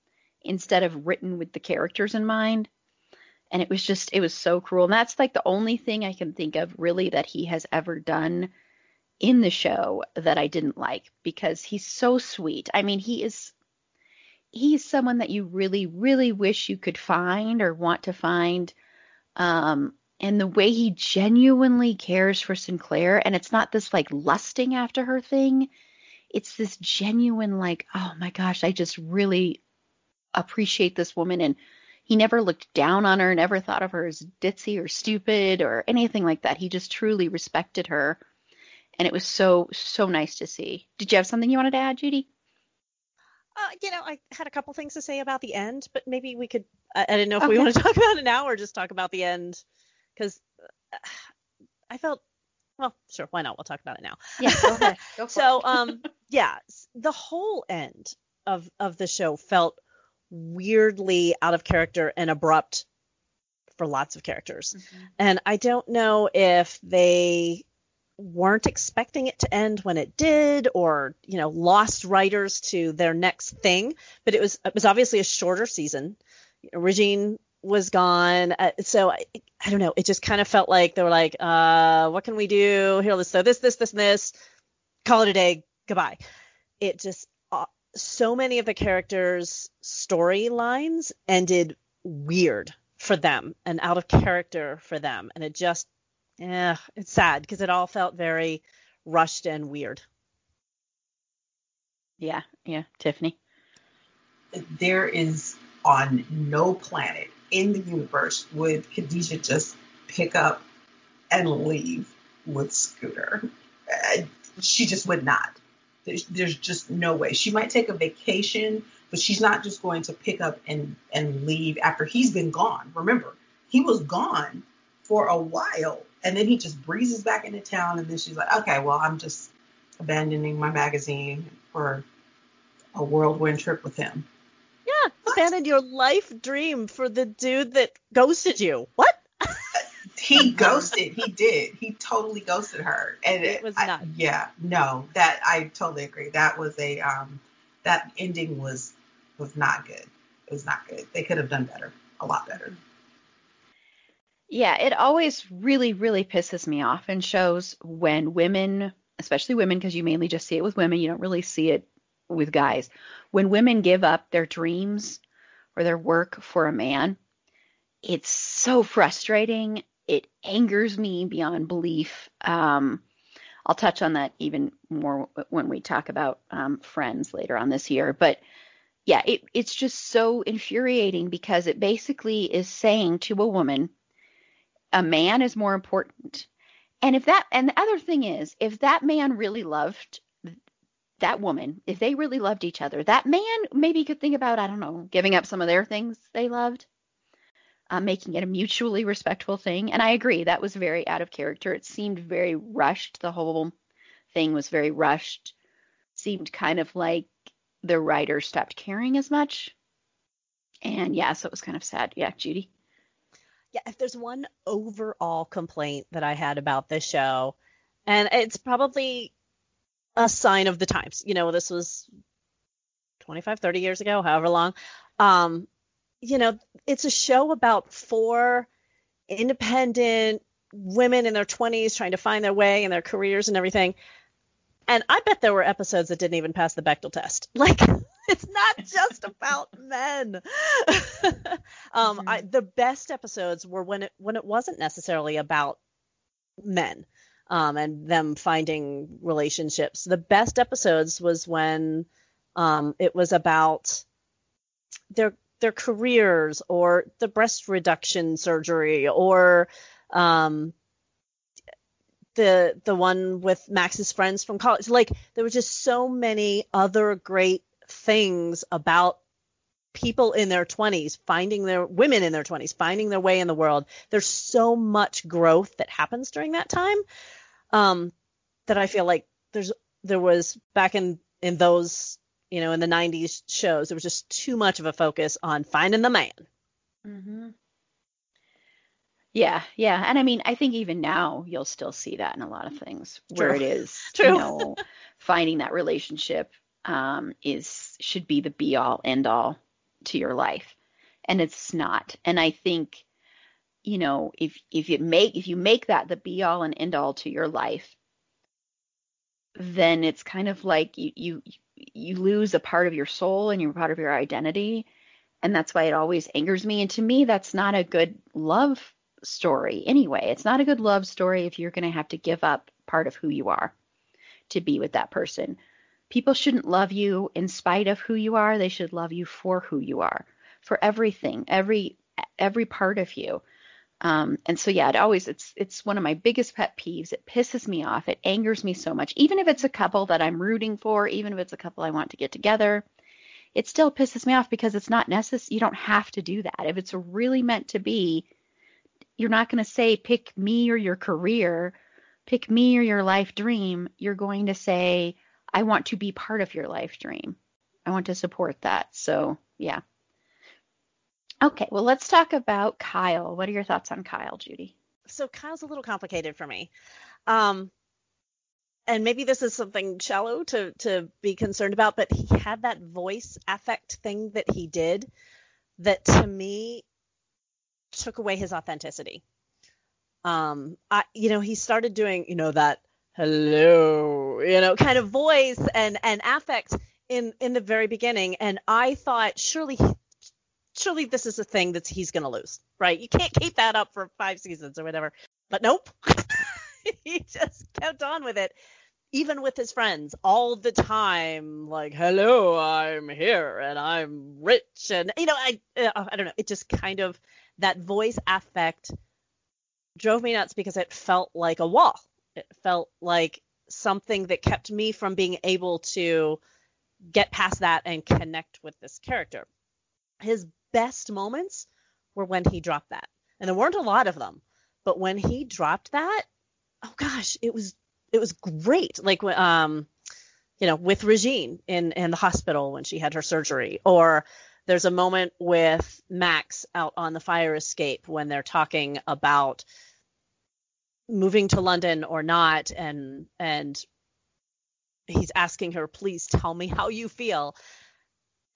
instead of written with the characters in mind. And it was just, it was so cruel. And that's like the only thing I can think of really that he has ever done in the show that I didn't like because he's so sweet. I mean, he is he's someone that you really really wish you could find or want to find um and the way he genuinely cares for Synclaire and it's not this like lusting after her thing it's this genuine like oh my gosh I just really appreciate this woman and he never looked down on her never thought of her as ditzy or stupid or anything like that. He just truly respected her and it was so so nice to see. Did you have something you wanted to add Judy uh, you know, I had a couple things to say about the end, but maybe we could. I, I didn't know if okay. we want to talk about it now or just talk about the end, because uh, I felt. Well, sure, why not? We'll talk about it now. Yeah, go ahead. Go so, um, yeah, the whole end of of the show felt weirdly out of character and abrupt for lots of characters, mm-hmm. and I don't know if they weren't expecting it to end when it did or you know lost writers to their next thing but it was it was obviously a shorter season. Regine was gone uh, so I, I don't know. It just kind of felt like they were like uh what can we do? Here let's throw this this this and this. Call it a day. Goodbye. It just uh, so many of the characters storylines ended weird for them and out of character for them and it just yeah, it's sad because it all felt very rushed and weird. Yeah, yeah, Tiffany. There is on no planet in the universe would Khadijah just pick up and leave with Scooter. Uh, she just would not. There's, there's just no way. She might take a vacation, but she's not just going to pick up and, and leave after he's been gone. Remember, he was gone for a while and then he just breezes back into town, and then she's like, okay, well, I'm just abandoning my magazine for a whirlwind trip with him. Yeah, what? abandon your life dream for the dude that ghosted you. What? he ghosted. He did. He totally ghosted her, and it was not. yeah, no, that I totally agree. That was a um, that ending was was not good. It was not good. They could have done better, a lot better. Yeah, it always really, really pisses me off in shows when women, especially women, because you mainly just see it with women, you don't really see it with guys. When women give up their dreams or their work for a man, it's so frustrating. It angers me beyond belief. Um, I'll touch on that even more when we talk about um, friends later on this year. But yeah, it, it's just so infuriating because it basically is saying to a woman, a man is more important. And if that, and the other thing is, if that man really loved that woman, if they really loved each other, that man maybe could think about, I don't know, giving up some of their things they loved, uh, making it a mutually respectful thing. And I agree, that was very out of character. It seemed very rushed. The whole thing was very rushed. Seemed kind of like the writer stopped caring as much. And yeah, so it was kind of sad. Yeah, Judy yeah, if there's one overall complaint that I had about this show, and it's probably a sign of the times. You know, this was 25, 30 years ago, however long. Um, you know, it's a show about four independent women in their 20s trying to find their way in their careers and everything. And I bet there were episodes that didn't even pass the Bechdel test. Like, it's not just about men. um, mm-hmm. I, the best episodes were when it when it wasn't necessarily about men um, and them finding relationships. The best episodes was when um, it was about their their careers or the breast reduction surgery or um, the the one with Max's friends from college. Like there were just so many other great things about people in their 20s finding their women in their 20s finding their way in the world there's so much growth that happens during that time um, that i feel like there's there was back in in those you know in the 90s shows there was just too much of a focus on finding the man mm-hmm. yeah yeah and i mean i think even now you'll still see that in a lot of things True. where it is True. you know finding that relationship um, is should be the be all end all to your life, and it's not. And I think you know, if if you make if you make that the be all and end all to your life, then it's kind of like you you you lose a part of your soul and you're part of your identity. And that's why it always angers me. And to me, that's not a good love story anyway. It's not a good love story if you're going to have to give up part of who you are to be with that person. People shouldn't love you in spite of who you are. They should love you for who you are, for everything, every every part of you. Um, and so yeah, it always it's it's one of my biggest pet peeves. It pisses me off. It angers me so much. Even if it's a couple that I'm rooting for, even if it's a couple I want to get together, it still pisses me off because it's not necessary. You don't have to do that. If it's really meant to be, you're not going to say pick me or your career, pick me or your life dream. You're going to say I want to be part of your life dream. I want to support that. So, yeah. Okay, well, let's talk about Kyle. What are your thoughts on Kyle, Judy? So Kyle's a little complicated for me. Um, and maybe this is something shallow to to be concerned about, but he had that voice affect thing that he did that to me took away his authenticity. Um, I you know he started doing you know that hello you know kind of voice and and affect in in the very beginning, and I thought surely surely this is a thing that he's going to lose, right? You can't keep that up for five seasons or whatever. But nope. he just kept on with it, even with his friends all the time. Like, hello, I'm here and I'm rich. And, you know, I, uh, I don't know. It just kind of, that voice affect drove me nuts because it felt like a wall. It felt like something that kept me from being able to get past that and connect with this character. His best moments were when he dropped that. And there weren't a lot of them, but when he dropped that, oh gosh, it was it was great. Like um you know, with Regine in in the hospital when she had her surgery or there's a moment with Max out on the fire escape when they're talking about moving to London or not and and he's asking her please tell me how you feel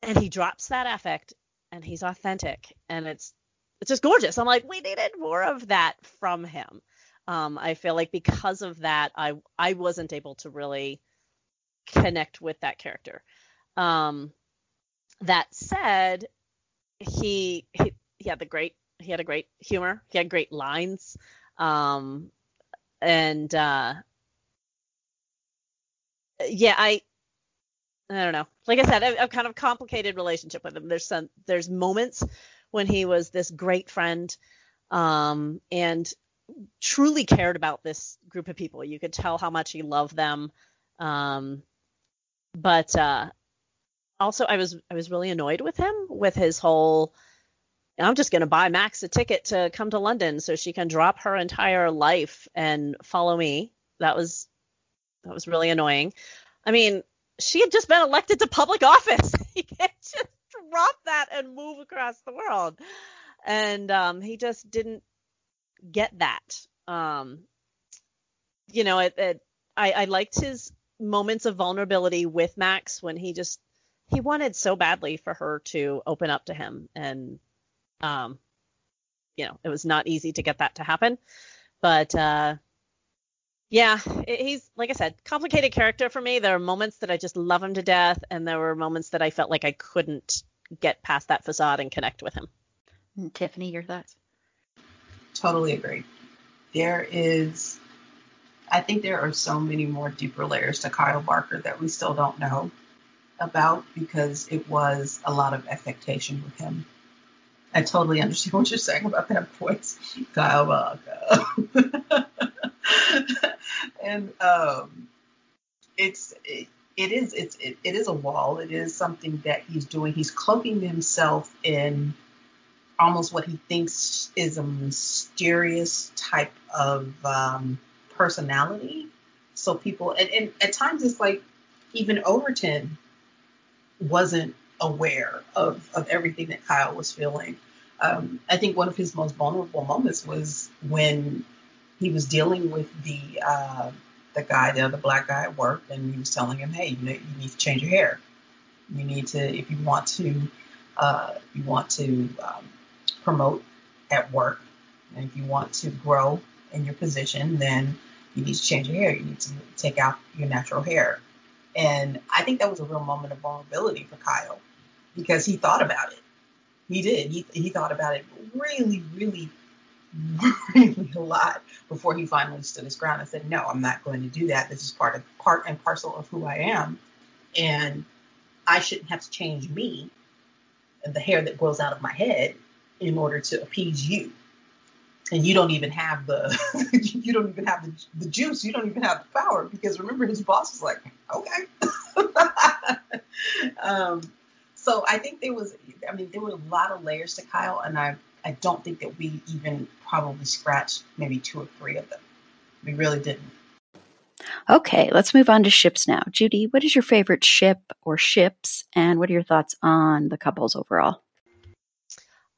and he drops that affect and he's authentic and it's it's just gorgeous. I'm like, we needed more of that from him. Um, I feel like because of that, I I wasn't able to really connect with that character. Um, that said, he, he he had the great he had a great humor. He had great lines. Um, and uh, yeah, I I don't know. Like I said, a, a kind of complicated relationship with him. There's some there's moments when he was this great friend um, and truly cared about this group of people. You could tell how much he loved them. Um, but uh, also, I was I was really annoyed with him with his whole. I'm just going to buy Max a ticket to come to London so she can drop her entire life and follow me. That was that was really annoying. I mean, she had just been elected to public office. you can't just drop that and move across the world. And um, he just didn't get that. Um, you know, it, it, I, I liked his moments of vulnerability with Max when he just he wanted so badly for her to open up to him, and um, you know, it was not easy to get that to happen. But uh, yeah, he's like I said, complicated character for me. There are moments that I just love him to death, and there were moments that I felt like I couldn't get past that facade and connect with him. Tiffany, your thoughts? Totally agree. There is, I think there are so many more deeper layers to Kyle Barker that we still don't know about because it was a lot of affectation with him. I totally understand what you're saying about that voice, Kyle Barker. and um, it's it, it is it's it, it is a wall. It is something that he's doing. He's cloaking himself in almost what he thinks is a mysterious type of um, personality. So people and, and at times it's like even Overton wasn't aware of of everything that Kyle was feeling. Um, I think one of his most vulnerable moments was when he was dealing with the uh, the guy, the other black guy at work, and he was telling him, "Hey, you, know, you need to change your hair. You need to, if you want to, uh, you want to um, promote at work, And if you want to grow in your position, then you need to change your hair. You need to take out your natural hair. And I think that was a real moment of vulnerability for Kyle because he thought about it. He did. He, he thought about it really, really, really a lot before he finally stood his ground and said, "No, I'm not going to do that. This is part of part and parcel of who I am, and I shouldn't have to change me and the hair that grows out of my head in order to appease you." and you don't even have the you don't even have the, the juice you don't even have the power because remember his boss was like okay um, so i think there was i mean there were a lot of layers to kyle and i i don't think that we even probably scratched maybe two or three of them. We really didn't. Okay let's move on to ships now. Judy what is your favorite ship or ships and what are your thoughts on the couples overall?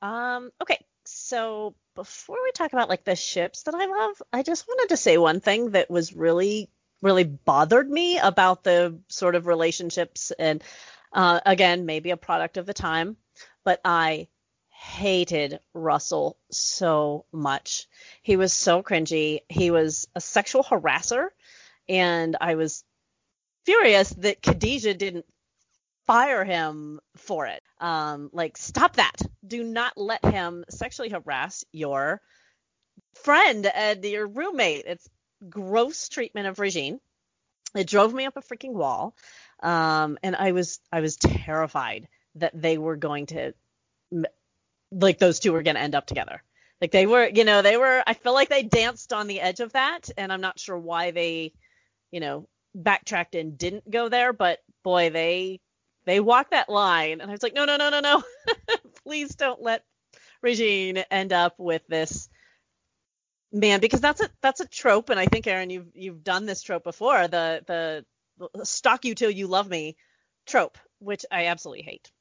Um okay so before we talk about like the ships that I love, I just wanted to say one thing that was really, really bothered me about the sort of relationships and uh, again, maybe a product of the time, but I hated Russell so much. He was so cringy. He was a sexual harasser, and I was furious that Khadijah didn't fire him for it. Um, like, stop that. Do not let him sexually harass your friend and your roommate. It's gross treatment of Regine. It drove me up a freaking wall. Um, and I was I was terrified that they were going to like those two were going to end up together. Like they were, you know, they were I feel like they danced on the edge of that and I'm not sure why they, you know, backtracked and didn't go there, but boy, they they walk that line, and I was like, no, no, no, no, no, please don't let Regine end up with this man, because that's a that's a trope, and I think Erin, you've you've done this trope before, the, the stalk you till you love me trope, which I absolutely hate.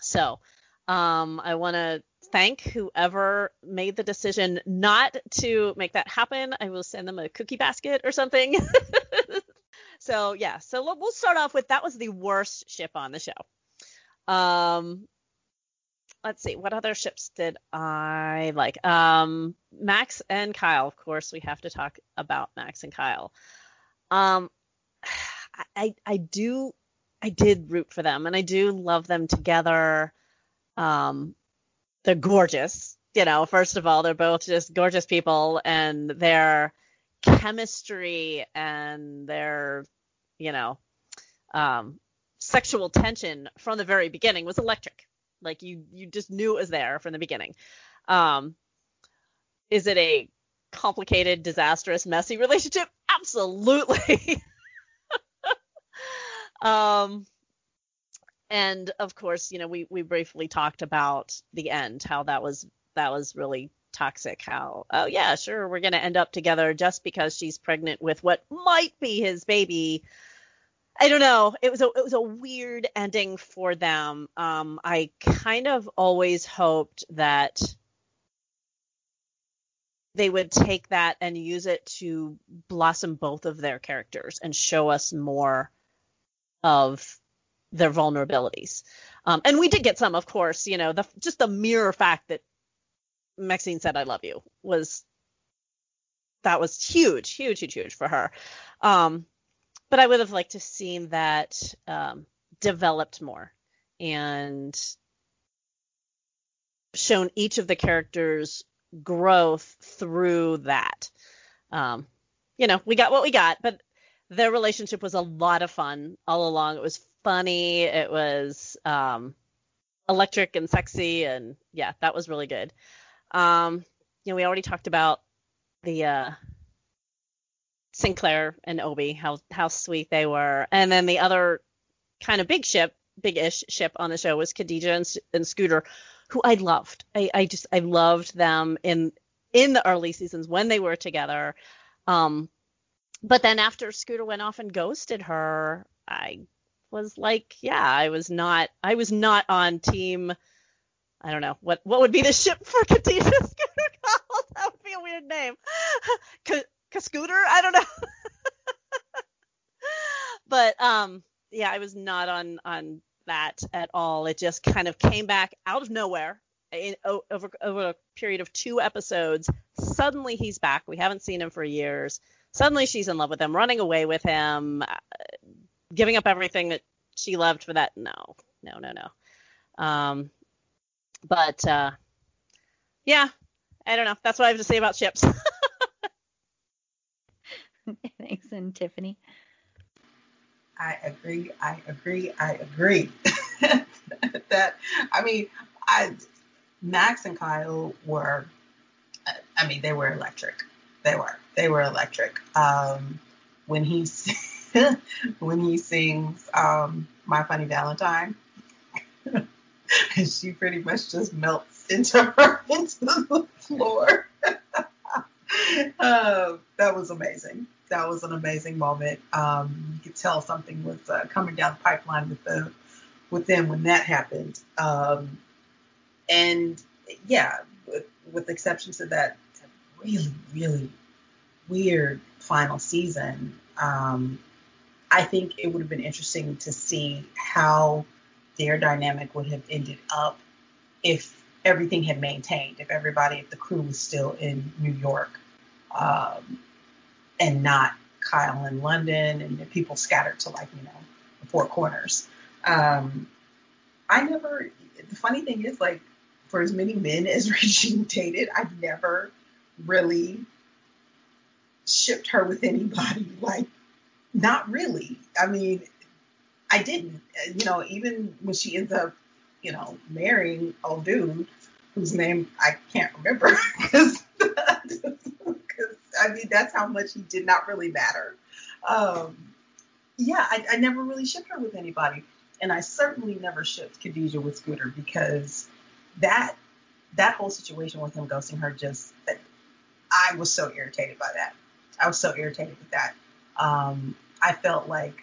So, um, I want to thank whoever made the decision not to make that happen. I will send them a cookie basket or something. So yeah, so we'll start off with that was the worst ship on the show. Um, let's see, what other ships did I like? Um, Max and Kyle, of course, we have to talk about Max and Kyle. Um, I I do I did root for them, and I do love them together. Um, they're gorgeous. You know, first of all, they're both just gorgeous people, and their chemistry and their you know, um, sexual tension from the very beginning was electric. Like you, you just knew it was there from the beginning. Um, is it a complicated, disastrous, messy relationship? Absolutely. um, and of course, you know, we we briefly talked about the end, how that was that was really toxic. How oh yeah, sure, we're gonna end up together just because she's pregnant with what might be his baby I don't know. It was a it was a weird ending for them. Um, I kind of always hoped that they would take that and use it to blossom both of their characters and show us more of their vulnerabilities. Um, and we did get some, of course. You know, the just the mere fact that Maxine said "I love you" was that was huge, huge, huge, huge for her. Um, but I would have liked to seen that um, developed more and shown each of the characters' growth through that. Um, you know, we got what we got, but their relationship was a lot of fun all along. It was funny. It was um, electric and sexy, and yeah, that was really good. Um, you know, we already talked about the uh, Synclaire and Obie, how how sweet they were. And then the other kind of big ship, big-ish ship on the show was Khadijah and, and Scooter, who I loved. I, I just I loved them in in the early seasons when they were together. Um, but then after Scooter went off and ghosted her, I was like, yeah, I was not I was not on team. I don't know what what would be the ship for Khadijah Scooter called. That would be a weird name. scooter. I don't know. but um, yeah, I was not on on that at all. It just kind of came back out of nowhere in, over over a period of two episodes, suddenly he's back. We haven't seen him for years. Suddenly she's in love with him, running away with him, uh, giving up everything that she loved for that. No, no, no, no. Um, but uh, yeah, I don't know. That's what I have to say about ships. Thanks, and Tiffany. I agree. I agree. I agree. that I mean, I Max and Kyle were. I mean, they were electric. They were. They were electric. Um, when he when he sings um, "My Funny Valentine," she pretty much just melts into her into the floor. uh, that was amazing that was an amazing moment. Um, you could tell something was uh, coming down the pipeline with the with them when that happened. Um, and yeah, with, with exceptions to that really really weird final season, um, I think it would have been interesting to see how their dynamic would have ended up if everything had maintained, if everybody, if the crew was still in New York. Um, and not Kyle in London and people scattered to like, you know, the four corners. Um, I never, the funny thing is, like, for as many men as Regine dated, I've never really shipped her with anybody. Like, not really. I mean, I didn't. You know, even when she ends up, you know, marrying old dude whose name I can't remember because I mean, that's how much he did not really matter. Um, yeah, I, I never really shipped her with anybody, and I certainly never shipped Khadijah with Scooter because that that whole situation with him ghosting her just I was so irritated by that. I was so irritated with that. Um, I felt like,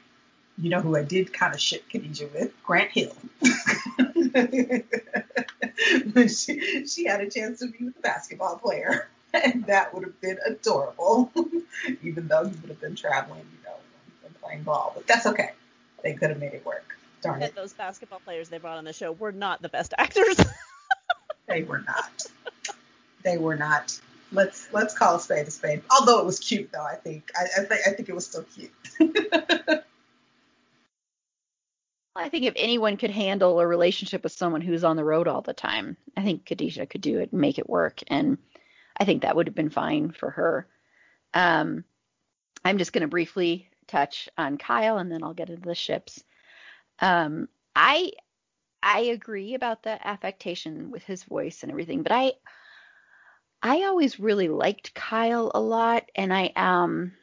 you know, who I did kind of ship Khadijah with, Grant Hill. she, she had a chance to be with a basketball player. and that would have been adorable, even though he would have been traveling, you know, and playing ball. But that's okay. They could have made it work. Darn it. Those basketball players they brought on the show were not the best actors. they were not. They were not. Let's let's call a spade a spade. Although it was cute, though. I think I, I think I think it was still cute. I think if anyone could handle a relationship with someone who's on the road all the time, I think Khadijah could do it and make it work. And I think that would have been fine for her. Um, I'm just going to briefly touch on Kyle, and then I'll get into the ships. Um, I I agree about the affectation with his voice and everything, but I I always really liked Kyle a lot, and I um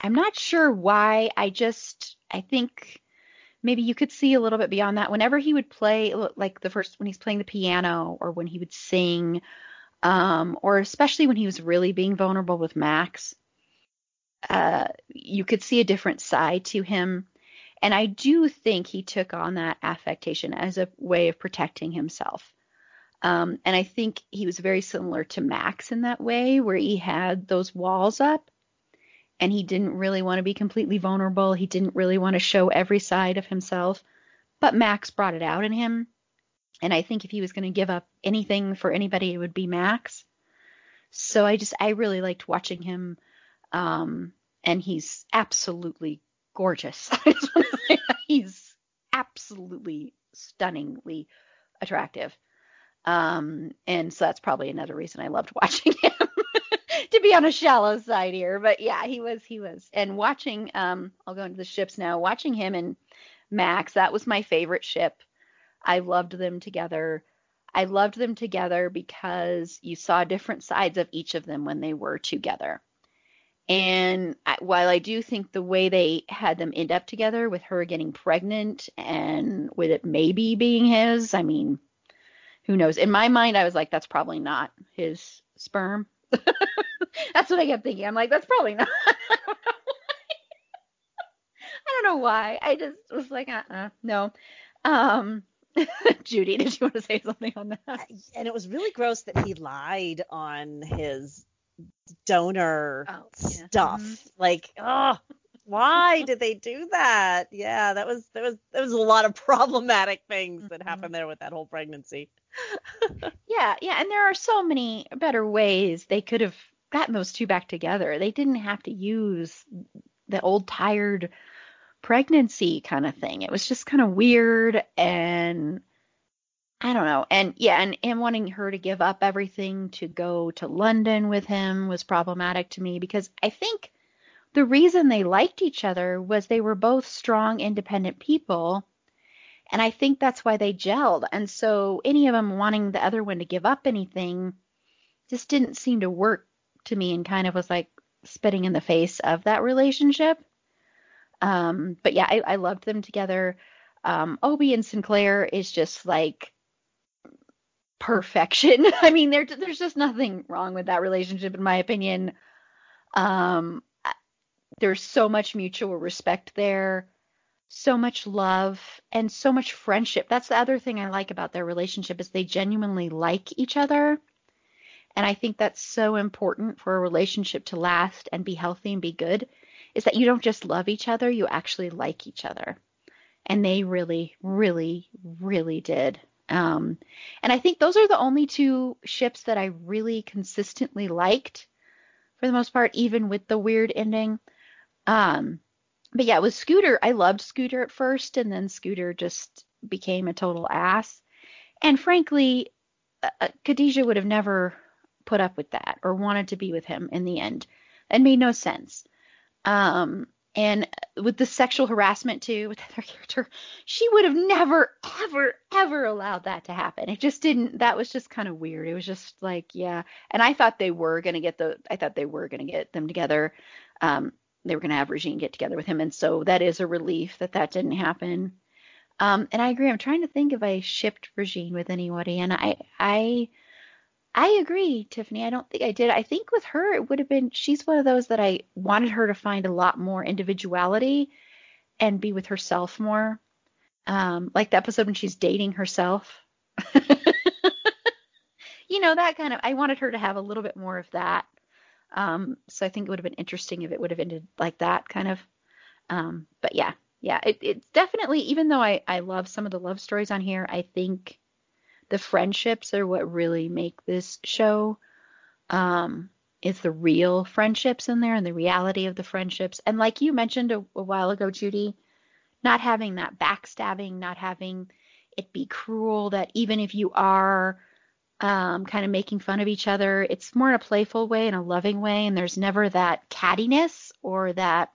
I'm not sure why. I just I think maybe you could see a little bit beyond that. Whenever he would play, like the first when he's playing the piano, or when he would sing, um, or especially when he was really being vulnerable with Max, uh, you could see a different side to him. And I do think he took on that affectation as a way of protecting himself. Um, and I think he was very similar to Max in that way, where he had those walls up and he didn't really want to be completely vulnerable. He didn't really want to show every side of himself. But Max brought it out in him. And I think if he was going to give up anything for anybody, it would be Max. So I just, I really liked watching him. Um, and he's absolutely gorgeous. he's absolutely stunningly attractive. Um, and so that's probably another reason I loved watching him. to be on a shallow side here, but yeah, he was, he was. And watching, um, I'll go into the ships now. Watching him and Max, that was my favorite ship I loved them together. I loved them together because you saw different sides of each of them when they were together. And I, while I do think the way they had them end up together with her getting pregnant and with it maybe being his, I mean, who knows? In my mind, I was like, that's probably not his sperm. that's what I kept thinking. I'm like, that's probably not. I don't know why. I just was like, uh, uh no. Um, Judy, did you want to say something on that? And it was really gross that he lied on his donor oh, yeah. stuff. Mm-hmm. Like, oh, Why did they do that? Yeah, that was there was there was a lot of problematic things that Mhm. happened there with that whole pregnancy. Yeah, yeah, and there are so many better ways they could have gotten those two back together. They didn't have to use the old tired pregnancy kind of thing. It was just kind of weird and I don't know. And yeah, and him wanting her to give up everything to go to London with him was problematic to me because I think the reason they liked each other was they were both strong, independent people. And I think that's why they gelled. And so any of them wanting the other one to give up anything just didn't seem to work to me and kind of was like spitting in the face of that relationship. Um, but yeah, I, I loved them together. Um, Obie and Synclaire is just like perfection. I mean, there, there's just nothing wrong with that relationship, in my opinion. Um, there's so much mutual respect there, so much love, and so much friendship. That's the other thing I like about their relationship is they genuinely like each other. And I think that's so important for a relationship to last and be healthy and be good is that you don't just love each other, you actually like each other. And they really, really, really did. Um, and I think those are the only two ships that I really consistently liked for the most part, even with the weird ending. Um, but yeah, with Scooter, I loved Scooter at first, and then Scooter just became a total ass. And frankly, uh, uh, Khadijah would have never put up with that or wanted to be with him in the end. It made no sense. Um, and with the sexual harassment too, with other character, she would have never, ever, ever allowed that to happen. It just didn't. That was just kind of weird. It was just like, yeah. And I thought they were gonna get the. I thought they were gonna get them together. Um, they were gonna have Regine get together with him, and so that is a relief that that didn't happen. Um, and I agree. I'm trying to think if I shipped Regine with anybody, and I, I, I agree, Tiffany. I don't think I did. I think with her, it would have been. She's one of those that I wanted her to find a lot more individuality and be with herself more. Um, like the episode when she's dating herself. you know that kind of. I wanted her to have a little bit more of that. Um, so I think it would have been interesting if it would have ended like that kind of. Um, but yeah, yeah, it, it's definitely. Even though I I love some of the love stories on here, I think the friendships are what really make this show. Um, it's the real friendships in there and the reality of the friendships. And like you mentioned a, a while ago, Judy, not having that backstabbing, not having it be cruel, that even if you are um, kind of making fun of each other, it's more in a playful way, in a loving way, and there's never that cattiness or that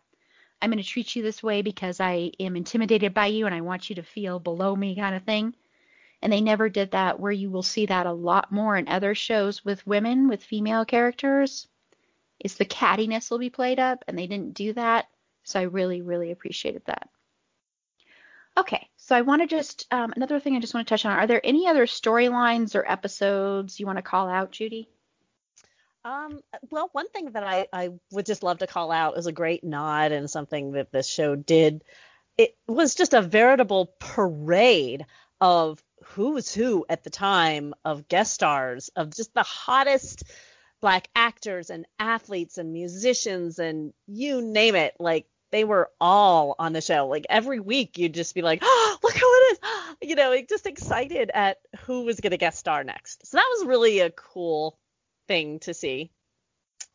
I'm going to treat you this way because I am intimidated by you and I want you to feel below me kind of thing. And they never did that, where you will see that a lot more in other shows with women, with female characters, is the cattiness will be played up, and they didn't do that. So I really, really appreciated that. Okay, so I want to just, um, another thing I just want to touch on are there any other storylines or episodes you want to call out, Judy? Um, well, one thing that I, I would just love to call out is a great nod and something that this show did, it was just a veritable parade of who's who at the time of guest stars, of just the hottest black actors and athletes and musicians and you name it. Like they were all on the show. Like every week you'd just be like, oh, look who it is. You know, just excited at who was going to guest star next. So that was really a cool thing to see.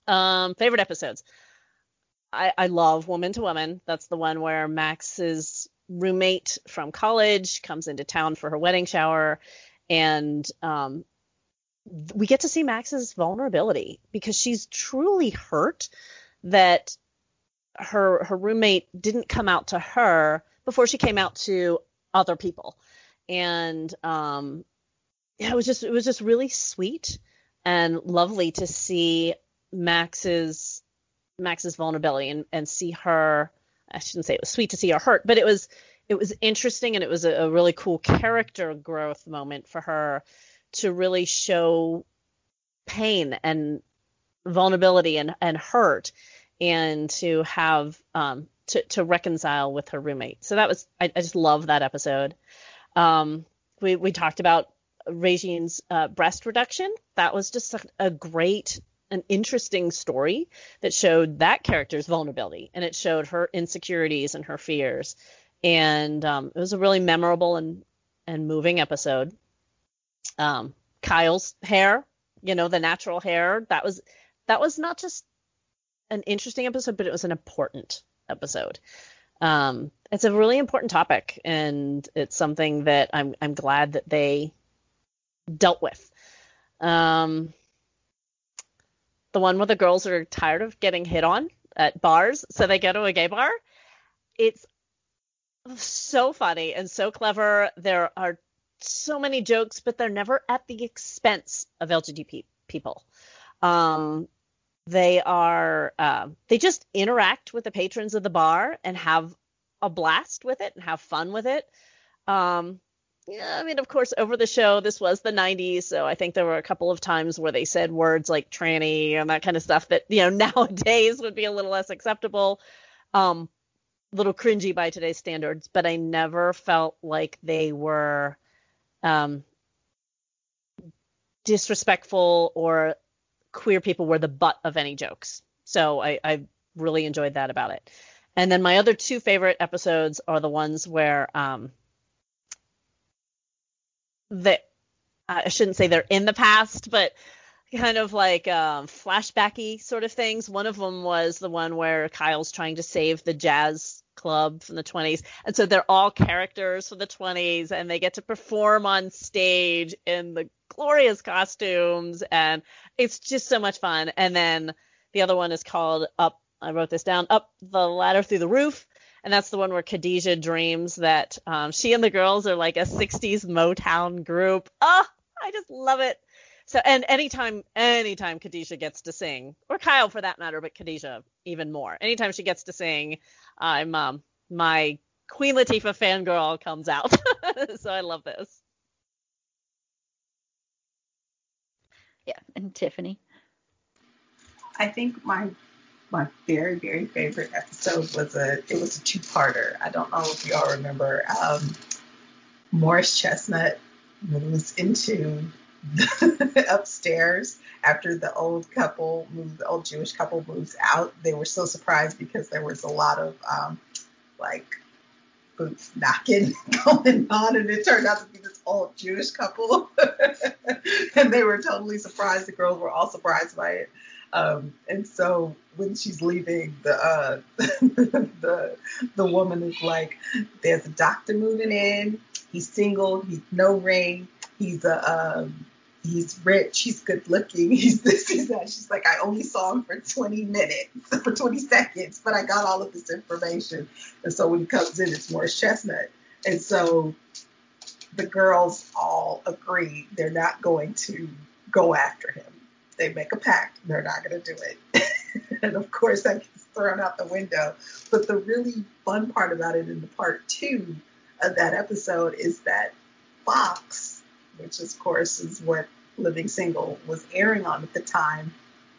Um, favorite episodes. I, I love Woman to Woman. That's the one where Max's roommate from college comes into town for her wedding shower, and um, we get to see Max's vulnerability because she's truly hurt that her her roommate didn't come out to her before she came out to other people, and um, yeah, it was just it was just really sweet and lovely to see Max's Max's vulnerability and, and see her I shouldn't say it was sweet to see her hurt, but it was it was interesting and it was a, a really cool character growth moment for her to really show pain and vulnerability and, and hurt and to have um to, to reconcile with her roommate. So that was I, I just love that episode. Um we we talked about Regine's uh, breast reduction. That was just a, a great an interesting story that showed that character's vulnerability and it showed her insecurities and her fears. And um, it was a really memorable and and moving episode. Um, Kyle's hair, you know, the natural hair, that was that was not just an interesting episode, but it was an important episode. Um, it's a really important topic, and it's something that I'm I'm glad that they dealt with. Um, the one where the girls are tired of getting hit on at bars, so they go to a gay bar. It's so funny and so clever. There are so many jokes, but they're never at the expense of LGBT people. Um, they are uh, they just interact with the patrons of the bar and have a blast with it and have fun with it. Um, yeah, I mean, of course, over the show, this was the 90s, so I think there were a couple of times where they said words like tranny and that kind of stuff that, you know, nowadays would be a little less acceptable, um, a little cringy by today's standards, but I never felt like they were um, disrespectful or queer people were the butt of any jokes. So I, I really enjoyed that about it. And then my other two favorite episodes are the ones where um, that I shouldn't say they're in the past, but kind of like um, flashbacky sort of things. One of them was the one where Kyle's trying to save the jazz club from the 20s, and so they're all characters from the 20s, and they get to perform on stage in the glorious costumes, and it's just so much fun. And then the other one is called Up. I wrote this down. Up the ladder through the roof and that's the one where Khadijah dreams that um, she and the girls are like a 60s Motown group. Oh, I just love it. So, and anytime, anytime Khadijah gets to sing, or Kyle for that matter, but Khadijah even more, anytime she gets to sing, I'm um, my Queen Latifah fangirl comes out. so I love this. Yeah, and Tiffany. I think my my very very favorite episode was a it was a two parter. I don't know if y'all remember um, Morris Chestnut moves into the upstairs after the old couple moved, the old Jewish couple moves out. They were so surprised because there was a lot of um, like boots knocking going on, and it turned out to be this old Jewish couple, and they were totally surprised. The girls were all surprised by it. Um, and so when she's leaving, the uh, the the woman is like, "There's a doctor moving in. He's single. He's no ring. He's a um, he's rich. He's good looking. He's this. He's that." She's like, "I only saw him for 20 minutes, for 20 seconds, but I got all of this information." And so when he comes in, it's Morris Chestnut. And so the girls all agree they're not going to go after him they make a pact, they're not going to do it. and of course, that gets thrown out the window. But the really fun part about it in the part two of that episode is that Fox, which of course is what Living Single was airing on at the time,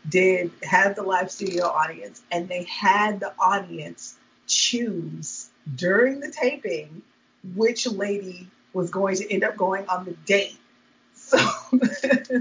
did have the live studio audience, and they had the audience choose during the taping which lady was going to end up going on the date so,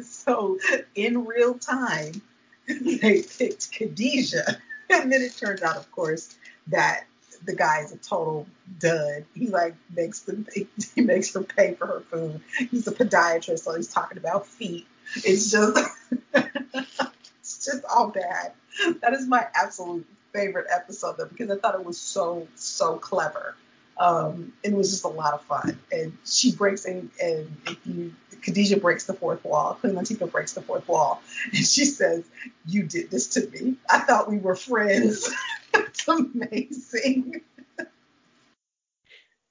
so in real time, they picked Khadijah. And then it turns out, of course, that the guy is a total dud. He like makes them he makes her pay for her food. He's a podiatrist, so he's talking about feet. It's just it's just all bad. That is my absolute favorite episode though, because I thought it was so so clever. Um, it was just a lot of fun. And she breaks in, and if you, Khadijah breaks the fourth wall, Queen Latifah breaks the fourth wall, and she says, "You did this to me. I thought we were friends." it's amazing.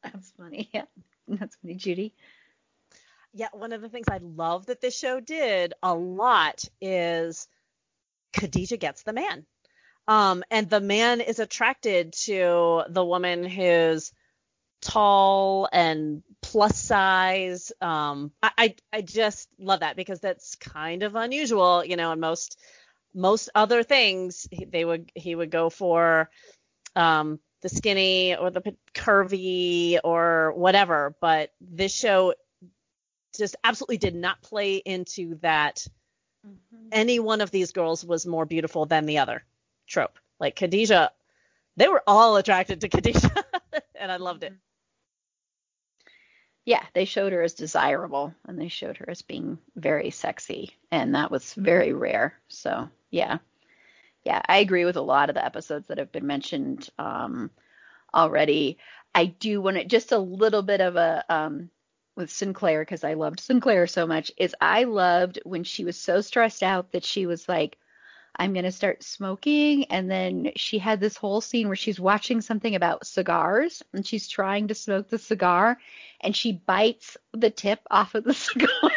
That's funny. Yeah, that's funny, Judy. Yeah, one of the things I love that this show did a lot is Khadijah gets the man. Um, and the man is attracted to the woman who's tall and plus size. Um, I, I, I just love that because that's kind of unusual, you know. And most most other things they would he would go for um, the skinny or the curvy or whatever. But this show just absolutely did not play into that mm-hmm. any one of these girls was more beautiful than the other trope. Like Khadijah, they were all attracted to Khadijah, and I loved it. Yeah, they showed her as desirable and they showed her as being very sexy, and that was very rare. So, yeah. Yeah, I agree with a lot of the episodes that have been mentioned um, already. I do want to just a little bit of a um, with Synclaire because I loved Synclaire so much is I loved when she was so stressed out that she was like, I'm going to start smoking. And then she had this whole scene where she's watching something about cigars and she's trying to smoke the cigar and she bites the tip off of the cigar.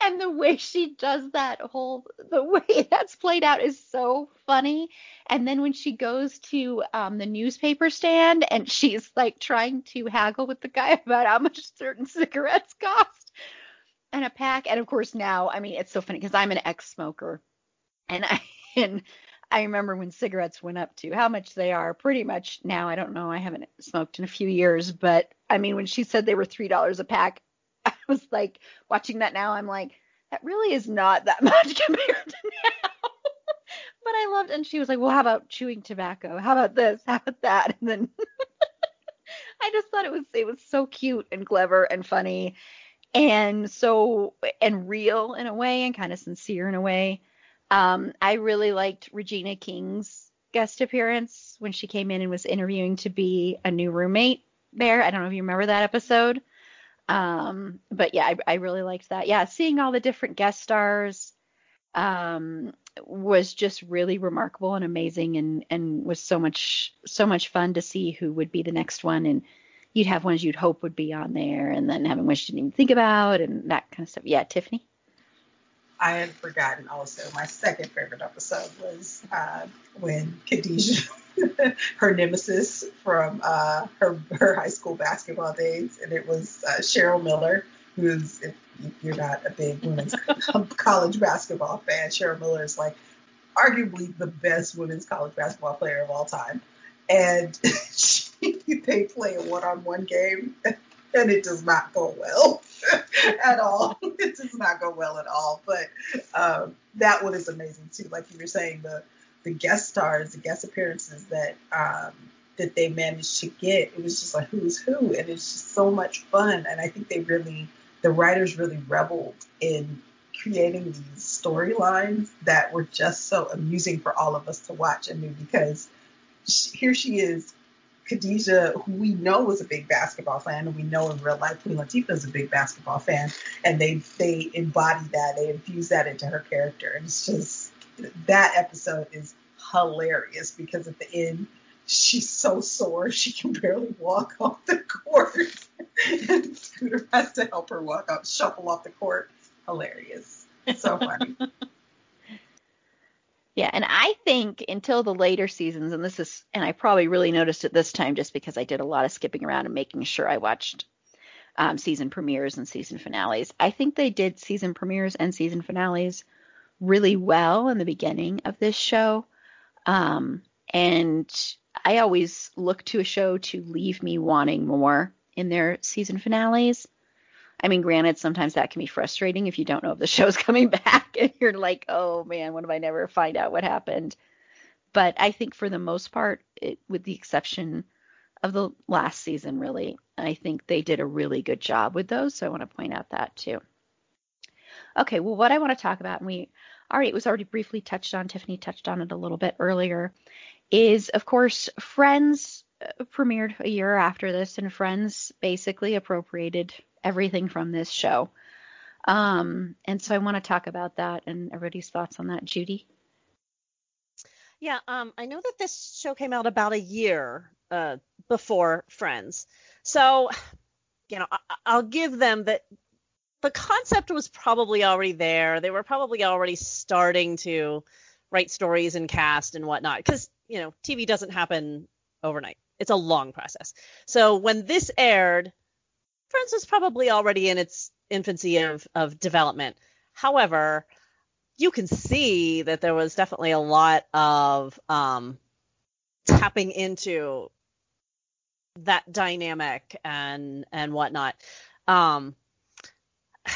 and the way she does that whole the way that's played out is so funny and then when she goes to um, the newspaper stand and she's like trying to haggle with the guy about how much certain cigarettes cost and a pack and of course now i mean it's so funny because i'm an ex-smoker and i and I remember when cigarettes went up to how much they are pretty much now. I don't know. I haven't smoked in a few years, but I mean, when she said they were $3 a pack, I was like watching that now. I'm like, that really is not that much compared to now. but I loved, and she was like, well, how about chewing tobacco? How about this? How about that? And then I just thought it was it was so cute and clever and funny, and so and real in a way, and kind of sincere in a way. Um, I really liked Regina King's guest appearance when she came in and was interviewing to be a new roommate there. I don't know if you remember that episode. Um, but yeah, I, I really liked that. Yeah, seeing all the different guest stars um, was just really remarkable and amazing, and and was so much so much fun to see who would be the next one, and you'd have ones you'd hope would be on there, and then having ones you didn't even think about, and that kind of stuff. Yeah, Tiffany. I had forgotten also. My second favorite episode was uh, when Khadijah, her nemesis from uh, her her high school basketball days, and it was uh, Cheryl Miller, who's if you're not a big women's college basketball fan, Cheryl Miller is like arguably the best women's college basketball player of all time, and she, they play a one-on-one game, and it does not go well. at all. It does not go well at all. But um, that one is amazing too. Like you were saying, the the guest stars, the guest appearances that um, that they managed to get, it was just like who's who, and it's just so much fun. And I think they really, the writers really reveled in creating these storylines that were just so amusing for all of us to watch. I mean, because here she is Khadijah, who we know was a big basketball fan, and we know in real life Queen Latifah is a big basketball fan, and they they embody that, they infuse that into her character, and it's just that episode is hilarious because at the end she's so sore she can barely walk off the court, and Scooter has to help her walk up, shuffle off the court. Hilarious, so funny. Yeah, and I think until the later seasons, and this is, and I probably really noticed it this time just because I did a lot of skipping around and making sure I watched um, season premieres and season finales. I think they did season premieres and season finales really well in the beginning of this show. Um, and I always look to a show to leave me wanting more in their season finales. I mean, granted, sometimes that can be frustrating if you don't know if the show's coming back and you're like, oh man, what if I never find out what happened? But I think for the most part, it, with the exception of the last season, really, I think they did a really good job with those. So I want to point out that too. Okay, well, what I want to talk about, and we already, it was already briefly touched on, Tiffany touched on it a little bit earlier, is of course Friends uh, premiered a year after this, and Friends basically appropriated everything from this show. Um, and so I want to talk about that and everybody's thoughts on that. Judy? Yeah, um, I know that this show came out about a year uh, before Friends. So, you know, I- will give them that the concept was probably already there. They were probably already starting to write stories and cast and whatnot because, you know, TV doesn't happen overnight. It's a long process. So when this aired, Friends was probably already in its infancy of, of development. However, you can see that there was definitely a lot of um, tapping into that dynamic and and whatnot. Um,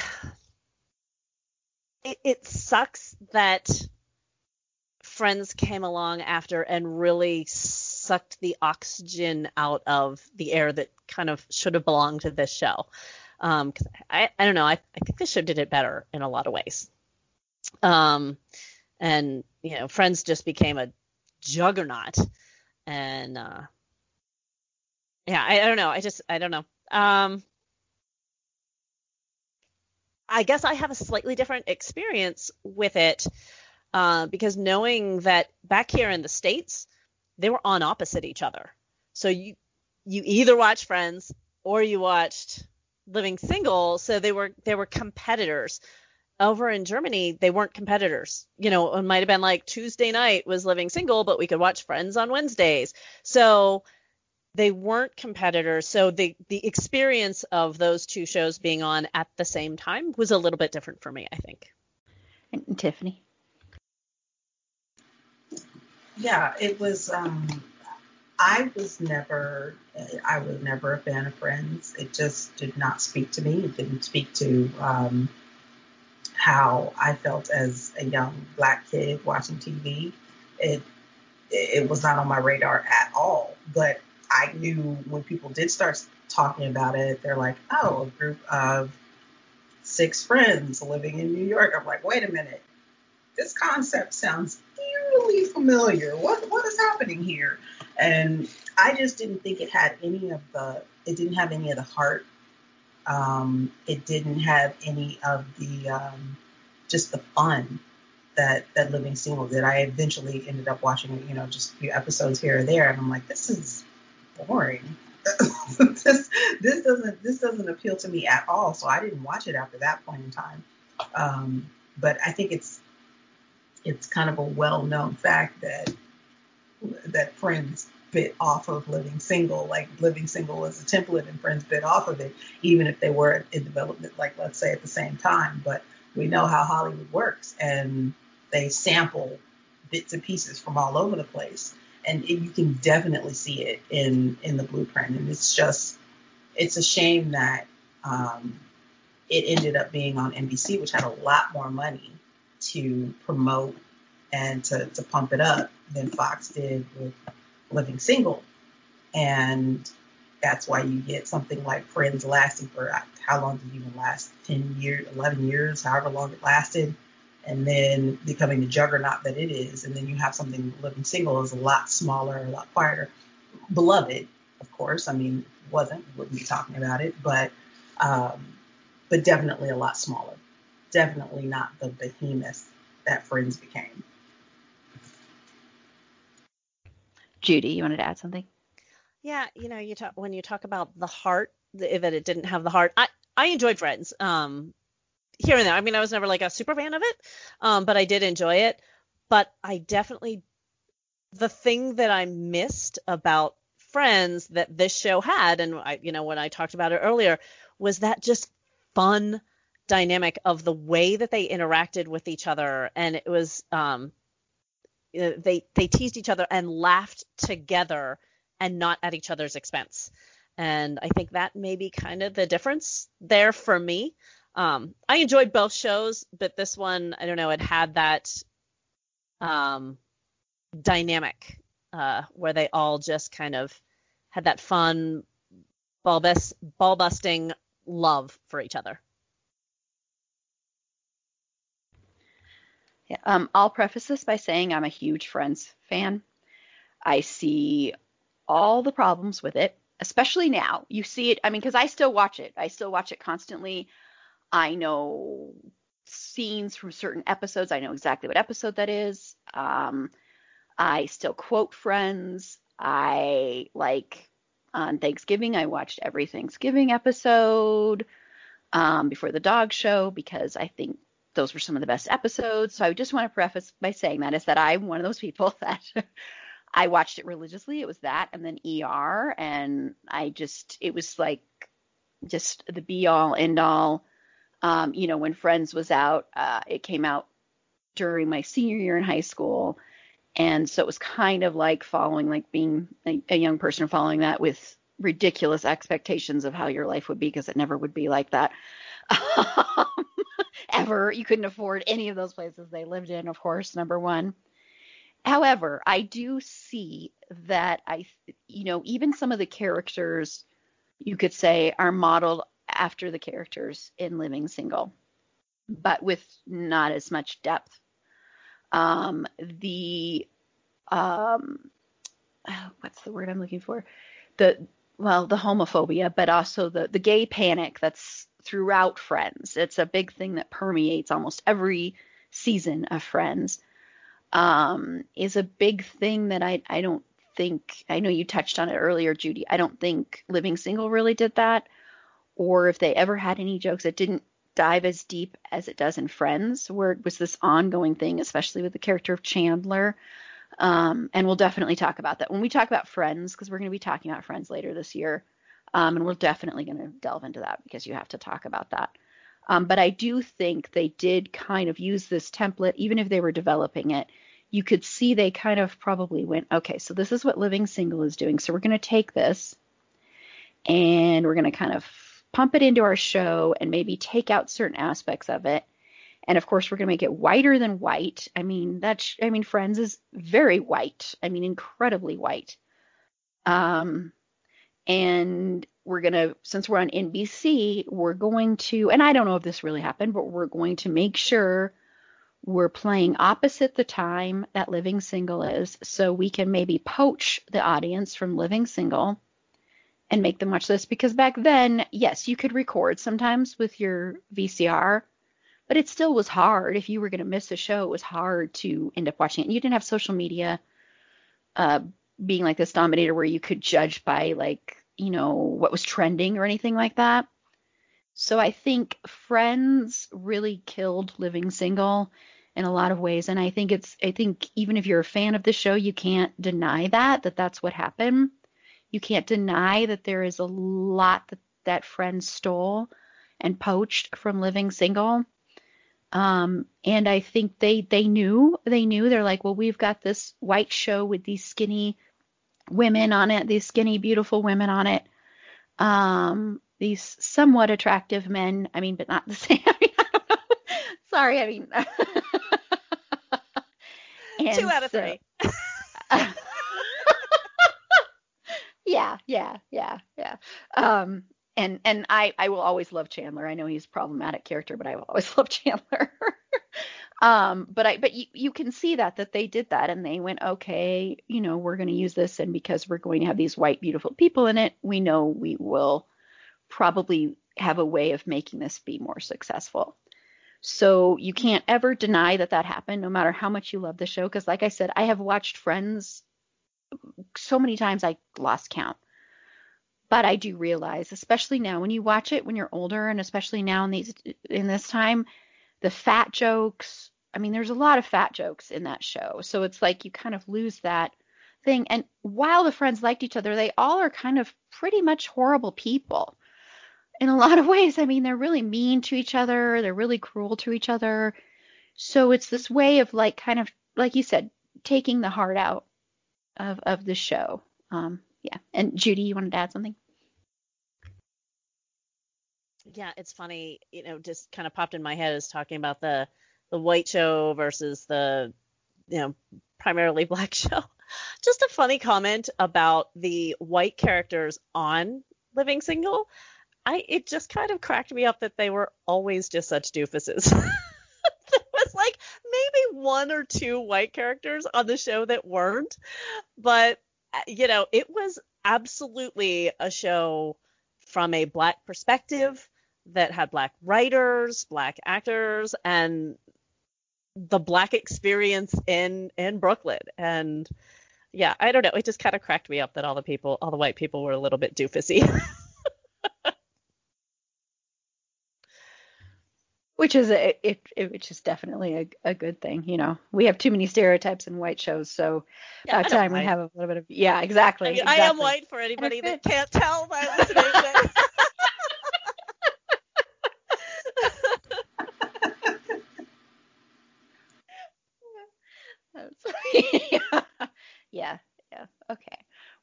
it, it sucks that friends came along after and really sucked the oxygen out of the air that kind of should have belonged to this show. Um, cause I, I don't know. I, I think this show did it better in a lot of ways. Um, and you know, Friends just became a juggernaut, and uh, yeah, I, I don't know. I just, I don't know. Um, I guess I have a slightly different experience with it uh, because knowing that back here in the states, they were on opposite each other. So you you either watch Friends or you watched Living Single. So they were they were competitors. Over in Germany, they weren't competitors. You know, it might have been like Tuesday night was Living Single, but we could watch Friends on Wednesdays. So they weren't competitors. So the the experience of those two shows being on at the same time was a little bit different for me, I think. And Tiffany. Yeah, it was. Um, I was never. I was never a fan of Friends. It just did not speak to me. It didn't speak to um, how I felt as a young black kid watching TV. It it was not on my radar at all. But I knew when people did start talking about it, they're like, "Oh, a group of six friends living in New York." I'm like, "Wait a minute, this concept sounds familiar. What what is happening here?" And I just didn't think it had any of the. It didn't have any of the heart. Um, it didn't have any of the um, just the fun that that Living Single did. I eventually ended up watching, you know, just a few episodes here or there, and I'm like, this is boring. this this doesn't this doesn't appeal to me at all. So I didn't watch it after that point in time. Um, but I think it's it's kind of a well known fact that that Friends bit off of Living Single. Like Living Single was a template, and Friends bit off of it, even if they were in development, like let's say at the same time. But we know how Hollywood works, and they sample bits and pieces from all over the place and it, you can definitely see it in in the blueprint. And it's just it's a shame that um, it ended up being on NBC, which had a lot more money to promote and to, to pump it up than Fox did with Living Single. And that's why you get something like Friends lasting for how long did it even last? 10 years, 11 years, however long it lasted and then becoming the juggernaut that it is. And then you have something living single is a lot smaller, a lot quieter. Beloved, of course. I mean, wasn't wouldn't be talking about it, but um, but definitely a lot smaller. Definitely not the behemoth that Friends became. Judy, you wanted to add something? Yeah, you know, you talk when you talk about the heart the, that it didn't have the heart. I I enjoyed Friends. Um, here and there. I mean, I was never like a super fan of it, um, but I did enjoy it. But I definitely the thing that I missed about Friends that this show had, and I, you know, when I talked about it earlier, was that just fun dynamic of the way that they interacted with each other, and it was um, they they teased each other and laughed together and not at each other's expense. And I think that may be kind of the difference there for me. Um, I enjoyed both shows, but this one, I don't know, it had that um, dynamic uh, where they all just kind of had that fun, ball, bus- ball busting love for each other. Um, I'll preface this by saying I'm a huge Friends fan. I see all the problems with it, especially now. You see it, I mean, because I still watch it. I still watch it constantly. I know scenes from certain episodes. I know exactly what episode that is. Um, I still quote Friends. I like on Thanksgiving, I watched every Thanksgiving episode um, before the dog show because I think those were some of the best episodes. So I just want to preface by saying that is that I'm one of those people that I watched it religiously. It was that and then ER. And I just, it was like just the be all end all um, you know, when Friends was out, uh, it came out during my senior year in high school. And so it was kind of like following, like being a, a young person following that with ridiculous expectations of how your life would be because it never would be like that. ever. You couldn't afford any of those places they lived in, of course, number one. However, I do see that I, you know, even some of the characters you could say are modeled after the characters in Living Single, but with not as much depth. Um, the, um, what's the word I'm looking for? The, well, the homophobia, but also the, the gay panic that's throughout Friends. It's a big thing that permeates almost every season of Friends. Um, is a big thing that I, I don't think, I know you touched on it earlier, Judy. I don't think Living Single really did that. Or if they ever had any jokes, it didn't dive as deep as it does in Friends, where it was this ongoing thing, especially with the character of Chandler. Um, and we'll definitely talk about that when we talk about Friends, because we're going to be talking about Friends later this year. Um, and we're definitely going to delve into that because you have to talk about that. Um, but I do think they did kind of use this template, even if they were developing it, you could see they kind of probably went, okay, so this is what Living Single is doing. So we're going to take this and we're going to kind of pump it into our show and maybe take out certain aspects of it. And of course, we're going to make it whiter than white. I mean, that's, I mean, Friends is very white. I mean, incredibly white. Um, and we're going to, since we're on NBC, we're going to, and I don't know if this really happened, but we're going to make sure we're playing opposite the time that Living Single is, so we can maybe poach the audience from Living Single and make them watch this. Because back then, yes, you could record sometimes with your VCR, but it still was hard. If you were going to miss a show, it was hard to end up watching it. And you didn't have social media uh, being like this dominator where you could judge by like, you know, what was trending or anything like that. So I think Friends really killed Living Single in a lot of ways and I think it's I think even if you're a fan of the show you can't deny that that that's what happened. You can't deny that there is a lot that that Friends stole and poached from Living Single. Um, and I think they they knew they knew they're like, well, we've got this white show with these skinny women on it, these skinny beautiful women on it. Um, these somewhat attractive men. I mean, but not the same. I mean, I Sorry, I mean. Two out of so, three. yeah, yeah, yeah, yeah. Um, and and I I will always love Chandler. I know he's a problematic character, but I will always love Chandler. Um, but I but you you can see that that they did that and they went okay, you know, we're going to use this and because we're going to have these white beautiful people in it, we know we will probably have a way of making this be more successful. So you can't ever deny that that happened, no matter how much you love the show. Because, like I said, I have watched Friends so many times I lost count. But I do realize, especially now when you watch it when you're older, and especially now in these in this time, the fat jokes. I mean, there's a lot of fat jokes in that show, so it's like you kind of lose that thing. And while the friends liked each other, they all are kind of pretty much horrible people in a lot of ways. I mean, they're really mean to each other, they're really cruel to each other. So it's this way of like kind of like you said, taking the heart out of of the show. Um, yeah. And Judy, you wanted to add something? Yeah, it's funny, you know, just kind of popped in my head is talking about the the white show versus the you know primarily black show. Just a funny comment about the white characters on Living Single. I it just kind of cracked me up that they were always just such doofuses. there was like maybe one or two white characters on the show that weren't, but uh, you know, it was absolutely a show from a black perspective that had black writers, black actors, and the black experience in in Brooklyn. And yeah, I don't know. It just kind of cracked me up that all the people, all the white people, were a little bit doofusy. which is a, it, it which is definitely a, a good thing you know we have too many stereotypes in white shows so yeah, time we have a little bit of yeah exactly, I, mean, exactly. I am white for anybody that can't tell by listening. Yeah okay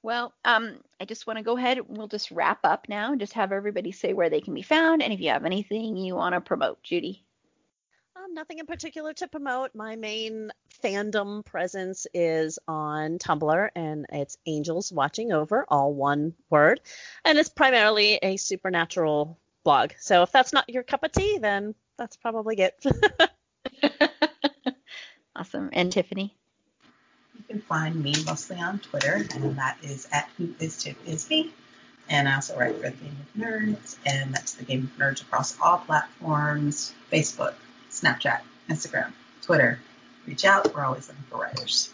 well, um, I just want to go ahead. We'll just wrap up now and just have everybody say where they can be found and if you have anything you want to promote, Judy. Um, nothing in particular to promote. My main fandom presence is on Tumblr, and it's Angels Watching Over, all one word. And it's primarily a supernatural blog. So if that's not your cup of tea, then that's probably it. awesome. And Tiffany? Can find me mostly on Twitter, and that is at who is Tiff is me. And I also write for the Game of Nerds, and that's the Game of Nerds across all platforms Facebook, Snapchat, Instagram, Twitter. Reach out. We're always looking for writers.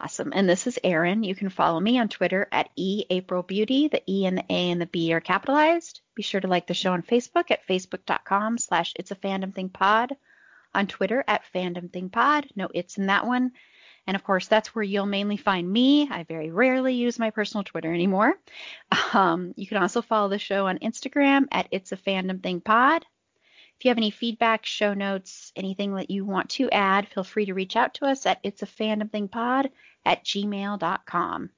Awesome. And this is Erin. You can follow me on Twitter at eAprilBeauty. The E and the A and the B are capitalized. Be sure to like the show on Facebook at facebook.com slash it's a fandom thing pod. On Twitter at fandom pod. No it's in that one. And of course, that's where you'll mainly find me. I very rarely use my personal Twitter anymore. Um, you can also follow the show on Instagram at It's a Fandom Thing Pod. If you have any feedback, show notes, anything that you want to add, feel free to reach out to us at It's a Fandom Thing Pod at gmail.com.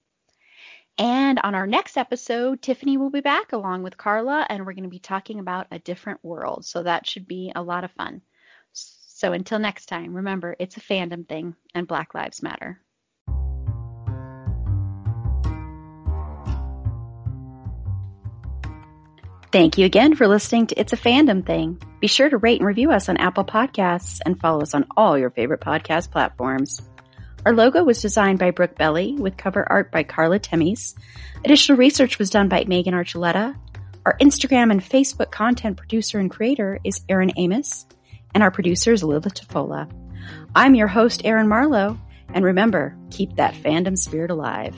And on our next episode, Tiffany will be back along with Carla, and we're going to be talking about a different world. So that should be a lot of fun. So until next time, remember it's a fandom thing and Black Lives Matter. Thank you again for listening to It's a Fandom Thing. Be sure to rate and review us on Apple Podcasts and follow us on all your favorite podcast platforms. Our logo was designed by Brooke Belly with cover art by Carla Temis. Additional research was done by Megan Archuleta. Our Instagram and Facebook content producer and creator is Erin Amos and our producer is Lila Tafola. I'm your host, Erin Marlowe, and remember, keep that fandom spirit alive.